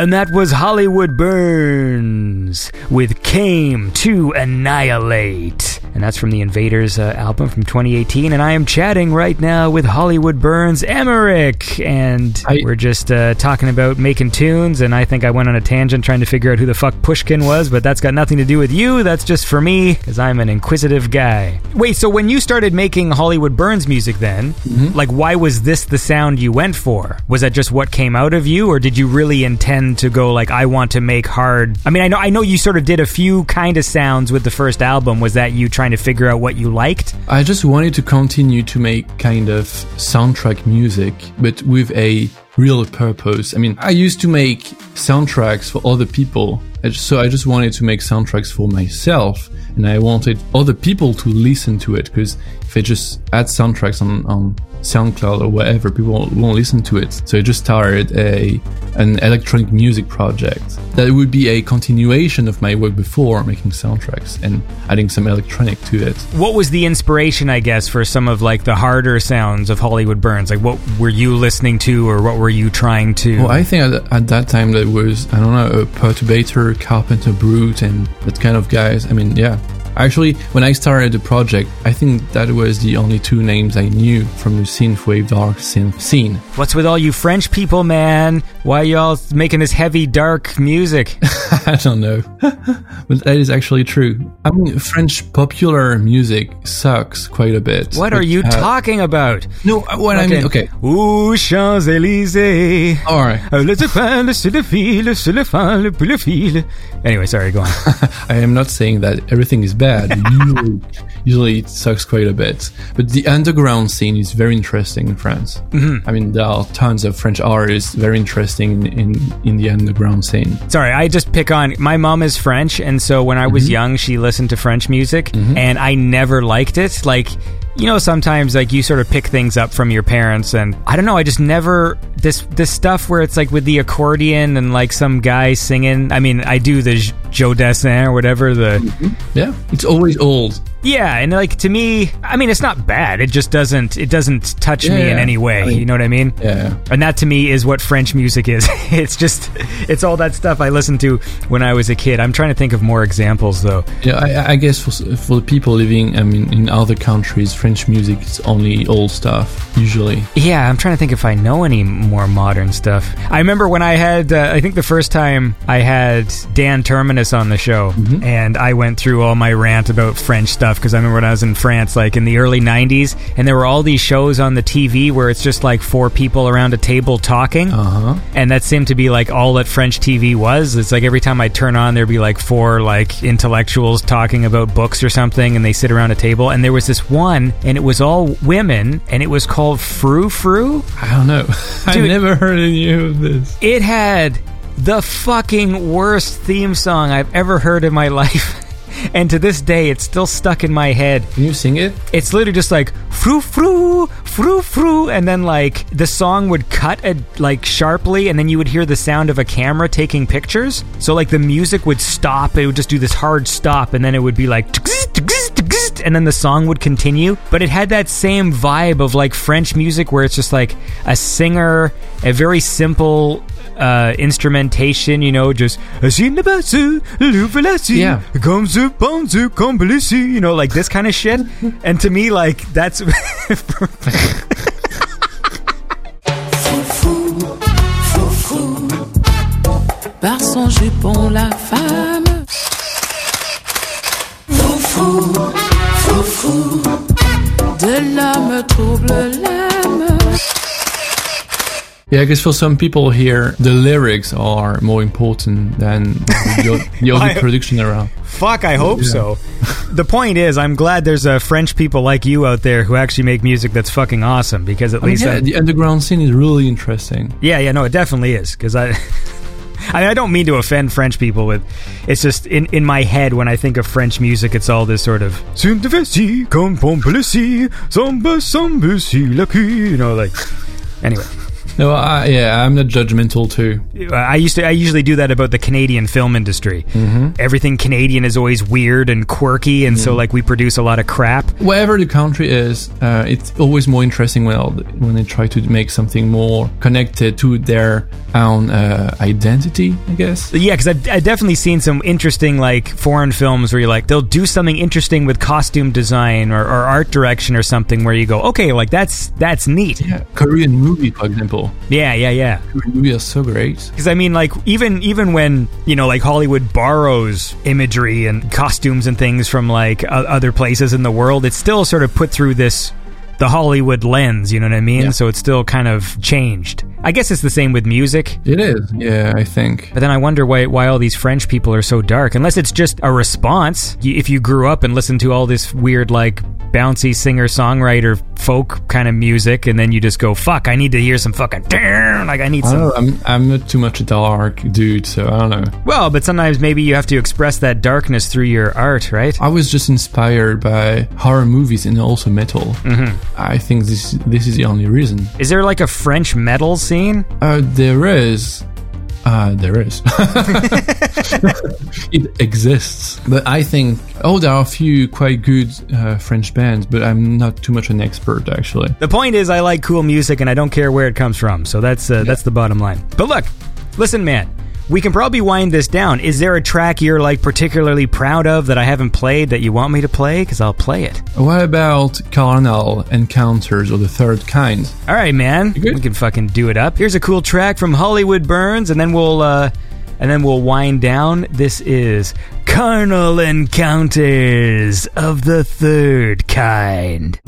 And that was Hollywood Burns with Came to Annihilate. And that's from the Invaders uh, album from 2018. And I am chatting right now with Hollywood Burns Emmerich. And I- we're just uh, talking about making tunes. And I think I went on a tangent trying to figure out who the fuck Pushkin was, but that's got nothing to do with you. That's just for me, because I'm an inquisitive guy. Wait, so when you started making Hollywood Burns music then, like why was this the sound you went for? Was that just what came out of you, or did you really intend to go like I want to make hard I mean I know I know you sort of did a few kind of sounds with the first album. Was that you trying to figure out what you liked? I just wanted to continue to make kind of soundtrack music, but with a real purpose. I mean, I used to make soundtracks for other people, so I just wanted to make soundtracks for myself, and I wanted other people to listen to it, because if I just add soundtracks on, on SoundCloud or whatever, people won't, won't listen to it. So I just started a an electronic music project that would be a continuation of my work before making soundtracks and adding some electronic to it. What was the inspiration, I guess, for some of like the harder sounds of Hollywood Burns? Like what were you listening to or what were you trying to Well, I think at, at that time that was I don't know a perturbator, Carpenter Brut, and that kind of guys. I mean, yeah. Actually, when I started the project, I think that was the only two names I knew from the synthwave dark synth scene. What's with all you French people, man? Why y'all making this heavy, dark music? I don't know, but that is actually true. I mean, French popular music sucks quite a bit. What But, are you uh, talking about? No, what I mean, okay, Ooh, Champs-Élysées. all right. Le tapin, le sur le fil, sur le fin, le plus. Anyway, sorry, go on. I am not saying that everything is bad. usually, usually it sucks quite a bit. But the underground scene is very interesting in France. Mm-hmm. I mean, there are tons of French artists very interesting in, in, in the underground scene. Sorry, I just pick on. My mom is French, and so when I was young, she listened to French music, and I never liked it. Like, you know, sometimes like you sort of pick things up from your parents, and I don't know. I just never this this stuff where it's like with the accordion and like some guy singing. I mean, I do the Joe Dassin or whatever the. Mm-hmm. Yeah, it's always old. Yeah, and like to me, I mean, it's not bad. It just doesn't it doesn't touch me Yeah, in any way. I mean- you know what I mean? Yeah. And that to me is what French music is. it's just it's all that stuff I listened to when I was a kid. I'm trying to think of more examples though. Yeah, I, I guess for, for the people living, I mean, in other countries, French music is only old stuff, usually. Yeah, I'm trying to think if I know any more modern stuff. I remember when I had, uh, I think the first time I had Dan Terminus on the show, and I went through all my rant about French stuff because I remember when I was in France, like in the early 90s, and there were all these shows on the TV where it's just like four people around a table talking. Uh huh. And that seemed to be like all that French TV was. It's like every time I turn on, there'd be like four like intellectuals talking about books or something, and they sit around a table. And there was this one, and it was all women, and it was called Frou Frou. I don't know. I Dude. never heard any of this. It had the fucking worst theme song I've ever heard in my life. And to this day, it's still stuck in my head. Can you sing it? It's literally just like frou frou frou frou, and then like the song would cut a, like sharply, and then you would hear the sound of a camera taking pictures. So like the music would stop, it would just do this hard stop, and then it would be like. And then the song would continue, but it had that same vibe of like French music where it's just like a singer, a very simple uh, instrumentation, you know, just Yeah. comes upon the complice, you know, like this kind of shit. And to me, like that's Par son jupon, la femme. Foufou, foufou. De l'homme trouble l'âme. Yeah, because for some people here, the lyrics are more important than the, the I- audio production around. fuck. I hope so. The point is, I'm glad there's uh, French people like you out there who actually make music that's fucking awesome. Because at I mean, least, yeah, I- the underground scene is really interesting. yeah, yeah, no, it definitely is. Because I. I, I don't mean to offend French people with it's just in, in my head when I think of French music it's all this sort of you know like anyway No, I, yeah, I'm not judgmental too. I used to. I usually do that about the Canadian film industry. Mm-hmm. Everything Canadian is always weird and quirky, and so like we produce a lot of crap. Wherever the country is, uh, it's always more interesting when when they try to make something more connected to their own uh, identity. I guess. Yeah, because I've, I've definitely seen some interesting like foreign films where you're like they'll do something interesting with costume design or, or art direction or something where you go, okay, like that's that's neat. Yeah, Korean movie, for example. Yeah, yeah, yeah. Korean movies are so great. Because I mean, like even even when you know, like Hollywood borrows imagery and costumes and things from like o- other places in the world, it's still sort of put through this the Hollywood lens. You know what I mean? Yeah. So it's still kind of changed. I guess it's the same with music. It is. Yeah, I think. But then I wonder why why all these French people are so dark. Unless it's just a response. If you grew up and listened to all this weird like bouncy singer songwriter folk kind of music, and then you just go, "Fuck, I need to hear some fucking damn." like I need I some." know. I'm I'm not too much a dark dude, so I don't know. Well, but sometimes maybe you have to express that darkness through your art, right? I was just inspired by horror movies and also metal. Mm-hmm. I think this this is the only reason. Is there like a French metal scene? Uh, there is. Uh, there is. it exists. But I think, oh, there are a few quite good uh, French bands, but I'm not too much an expert, actually. The point is, I like cool music and I don't care where it comes from. So that's uh, that's the bottom line. But look, listen, man. We can probably wind this down. Is there a track you're like particularly proud of that I haven't played that you want me to play? Because I'll play it. What about Carnal Encounters or the Third Kind? All right, man. good? We can fucking do it up. Here's a cool track from Hollywood Burns, and then we'll uh, and then we'll wind down. This is Carnal Encounters of the Third Kind.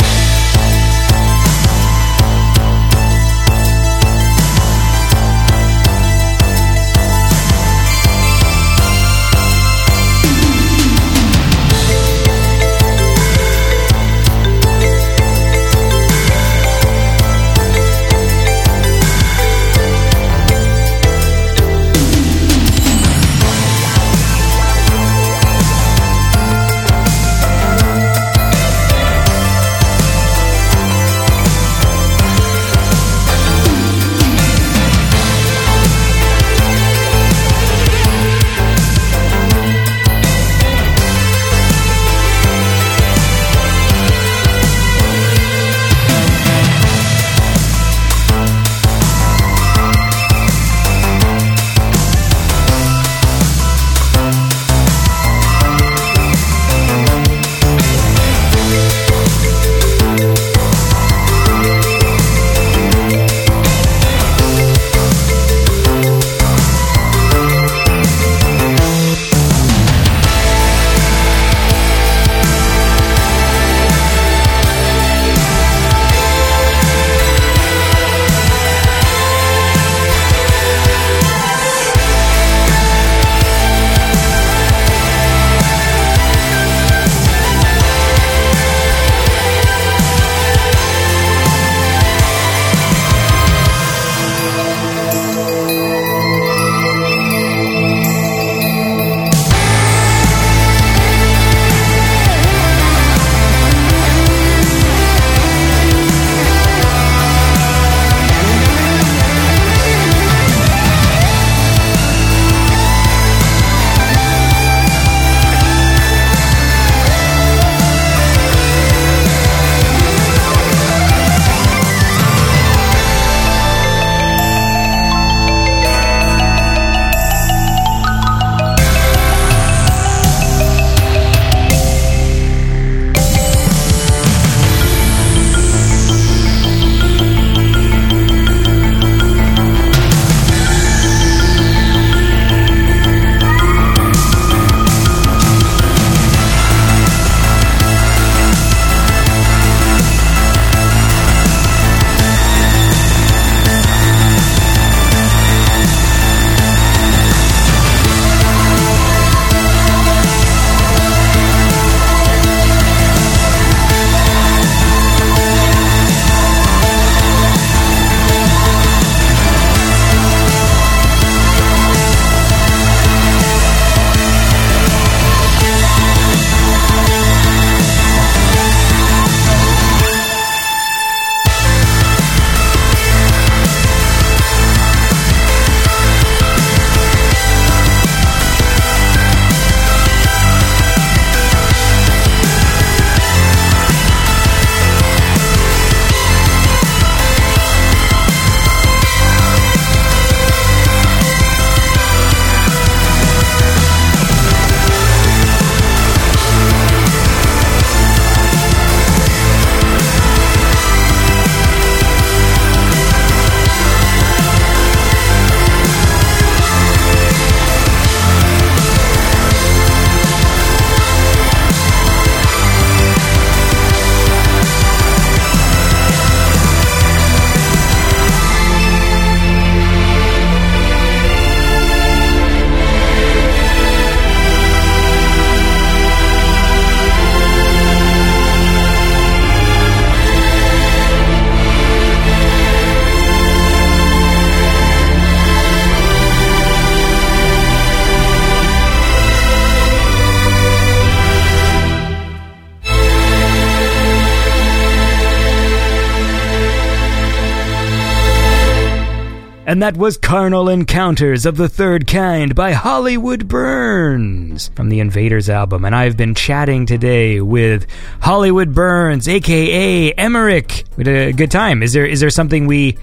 And that was Carnal Encounters of the Third Kind by Hollywood Burns from the Invaders album. And I've been chatting today with Hollywood Burns, aka Emmerich. We had a good time. Is there is there something we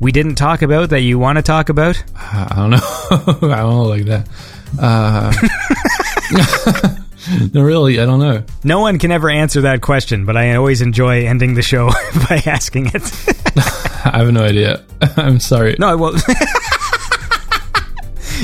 we didn't talk about that you want to talk about? I don't know. I don't know like that. Uh, no, really, I don't know. No one can ever answer that question, but I always enjoy ending the show by asking it. I have no idea. I'm sorry. no, well.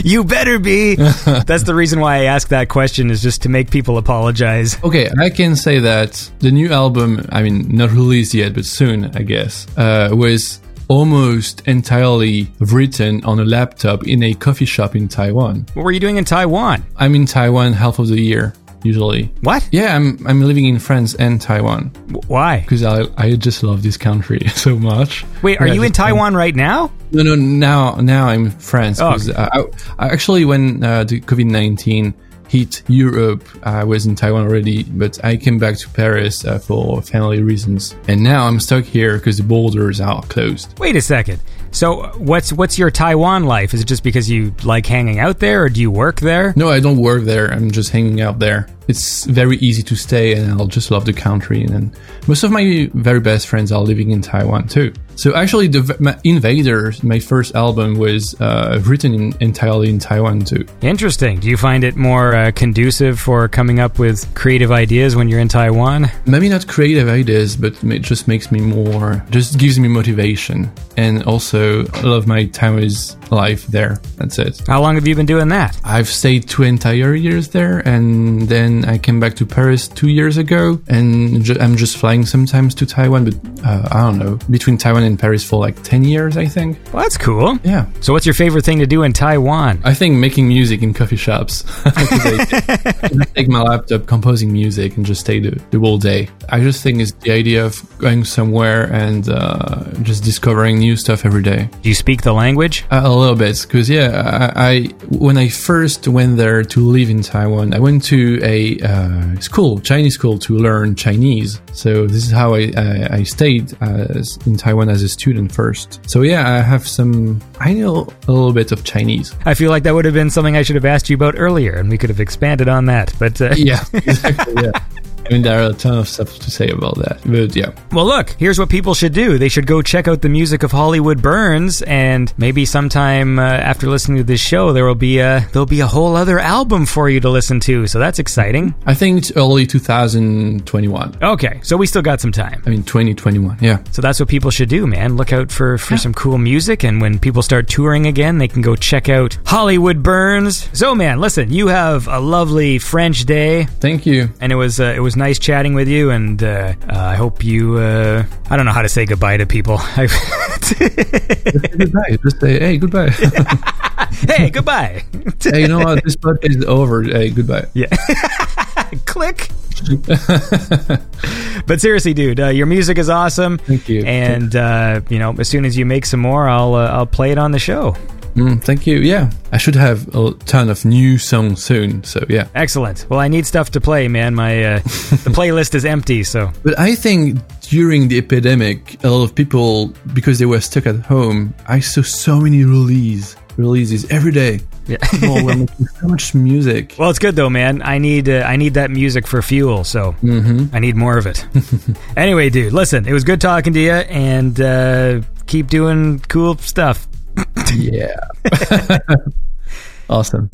you better be. That's the reason why I ask that question is just to make people apologize. Okay, I can say that the new album, I mean, not released yet, but soon, I guess, uh, was almost entirely written on a laptop in a coffee shop in Taiwan. What were you doing in Taiwan? I'm in Taiwan half of the year, usually. What? Yeah, I'm I'm living in France and Taiwan Why? because I I just love this country so much. Wait, are Yeah, you in Taiwan right now? No, no. Now, now I'm in France. Oh, I, I actually, when uh, the COVID nineteen hit Europe, I was in Taiwan already, but I came back to Paris uh, for family reasons, and now I'm stuck here because the borders are closed. Wait a second. So, what's what's your Taiwan life? Is it just because you like hanging out there, or do you work there? No, I don't work there. I'm just hanging out there. It's very easy to stay, and I'll just love the country. And most of my very best friends are living in Taiwan too. So actually, the Invaders, my first album, was uh, written in, entirely in Taiwan too. Interesting. Do you find it more uh, conducive for coming up with creative ideas when you're in Taiwan? maybe not creative ideas, but it just makes me more, just gives me motivation. And also, I love my Taiwanese life there. That's it. How long have you been doing that? I've stayed two entire years there, and then I came back to Paris two years ago, and ju- I'm just flying sometimes to Taiwan, but uh, I don't know, between Taiwan and Paris for like 10 years, I think. Well, that's cool. Yeah. So, what's your favorite thing to do in Taiwan? I think making music in coffee shops. I, I take my laptop, composing music, and just stay the, the whole day. I just think it's the idea of going somewhere and uh, just discovering new stuff every day. Do you speak the language? Uh, a little bit, because yeah, I, I when I first went there to live in Taiwan, I went to a uh, school, Chinese school, to learn Chinese. So this is how I I, I stayed as, in Taiwan as a student first. So yeah, I have some. I know a little bit of Chinese. I feel like that would have been something I should have asked you about earlier, and we could have expanded on that. But uh, Yeah, exactly. Yeah. I mean, there are a ton of stuff to say about that, but yeah. Well, look, here's what people should do. They should go check out the music of Hollywood Burns, and maybe sometime uh, after listening to this show, there will be a there'll be a whole other album for you to listen to. So that's exciting. I think it's early 2021. Okay, so we still got some time. I mean, 2021. Yeah. So that's what people should do, man. Look out for for some cool music, and when people start touring again, they can go check out Hollywood Burns. So, man, listen, you have a lovely French day. Thank you. and it was uh, it was nice chatting with you and uh, uh, I hope you uh, I don't know how to say goodbye to people goodbye. Just say, hey, goodbye. hey goodbye hey, you know what? This podcast is over. Hey, goodbye. yeah click but seriously dude uh, your music is awesome Thank you. and uh, you know as soon as you make some more I'll uh, I'll play it on the show Mm, thank you. Yeah, I should have a ton of new songs soon. So yeah, excellent well I need stuff to play man my uh, the playlist is empty so but I think during the epidemic, a lot of people because they were stuck at home, I saw so many release releases every day. yeah People were making so much music. Well, it's good though, man. I need uh, I need that music for fuel, so I need more of it. anyway, dude, listen, it was good talking to you, and uh, keep doing cool stuff. Yeah. awesome.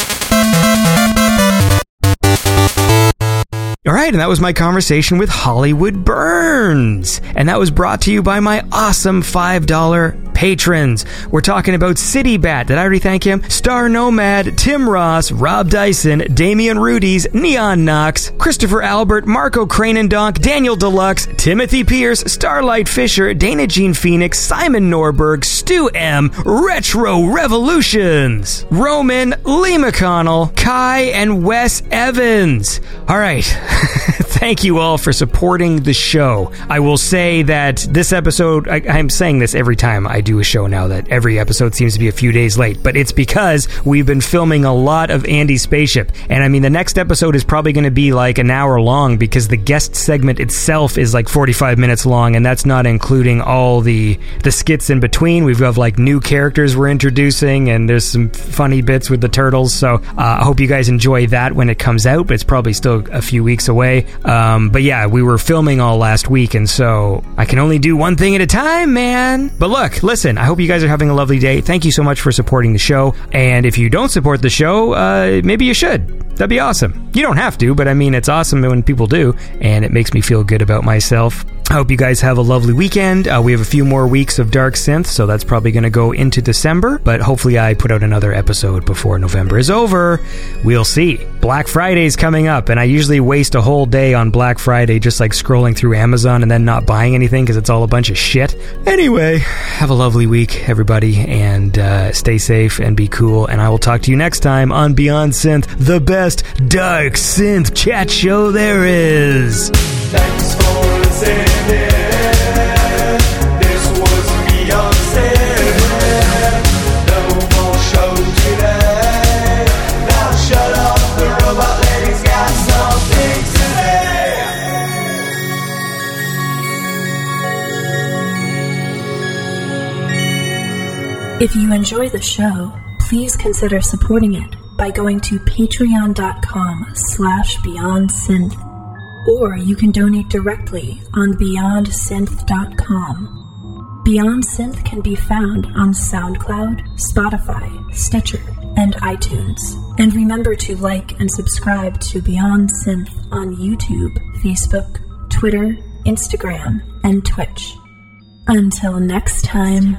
All right, and that was my conversation with Hollywood Burns. And that was brought to you by my awesome $5 patrons. We're talking about City Bat. Did I already thank him? Star Nomad, Tim Ross, Rob Dyson, Damian Rudies, Neon Knox, Christopher Albert, Marco Cranendonk, Daniel Deluxe, Timothy Pierce, Starlight Fisher, Dana Jean Phoenix, Simon Norberg, Stu M, Retro Revolutions, Roman, Lee McConnell, Kai, and Wes Evans. All right. thank you all for supporting the show. I will say that this episode, I, I'm saying this every time I do a show now, that every episode seems to be a few days late, but it's because we've been filming a lot of Andy's Spaceship. And I mean, the next episode is probably going to be like an hour long because the guest segment itself is like 45 minutes long, and that's not including all the, the skits in between. We've got like new characters we're introducing, and there's some funny bits with the turtles. So uh, I hope you guys enjoy that when it comes out, but it's probably still a few weeks away. Um, but yeah, we were filming all last week, and so I can only do one thing at a time, man. But look, listen, I hope you guys are having a lovely day. Thank you so much for supporting the show. And if you don't support the show, uh, maybe you should. That'd be awesome. You don't have to, but I mean, it's awesome when people do, and it makes me feel good about myself. I hope you guys have a lovely weekend. Uh, we have a few more weeks of Dark Synth, so that's probably going to go into December, but hopefully I put out another episode before November is over. We'll see. Black Friday's coming up, and I usually waste a whole day on Black Friday just like scrolling through Amazon and then not buying anything because it's all a bunch of shit. Anyway, have a lovely week, everybody, and uh, stay safe and be cool, and I will talk to you next time on Beyond Synth, the best Dark Synth chat show there is. Thanks for If you enjoy the show, please consider supporting it by going to patreon.com slash beyondsynth or you can donate directly on beyondsynth.com. Beyond Synth can be found on SoundCloud, Spotify, Stitcher, and iTunes. And remember to like and subscribe to Beyond Synth on YouTube, Facebook, Twitter, Instagram, and Twitch. Until next time.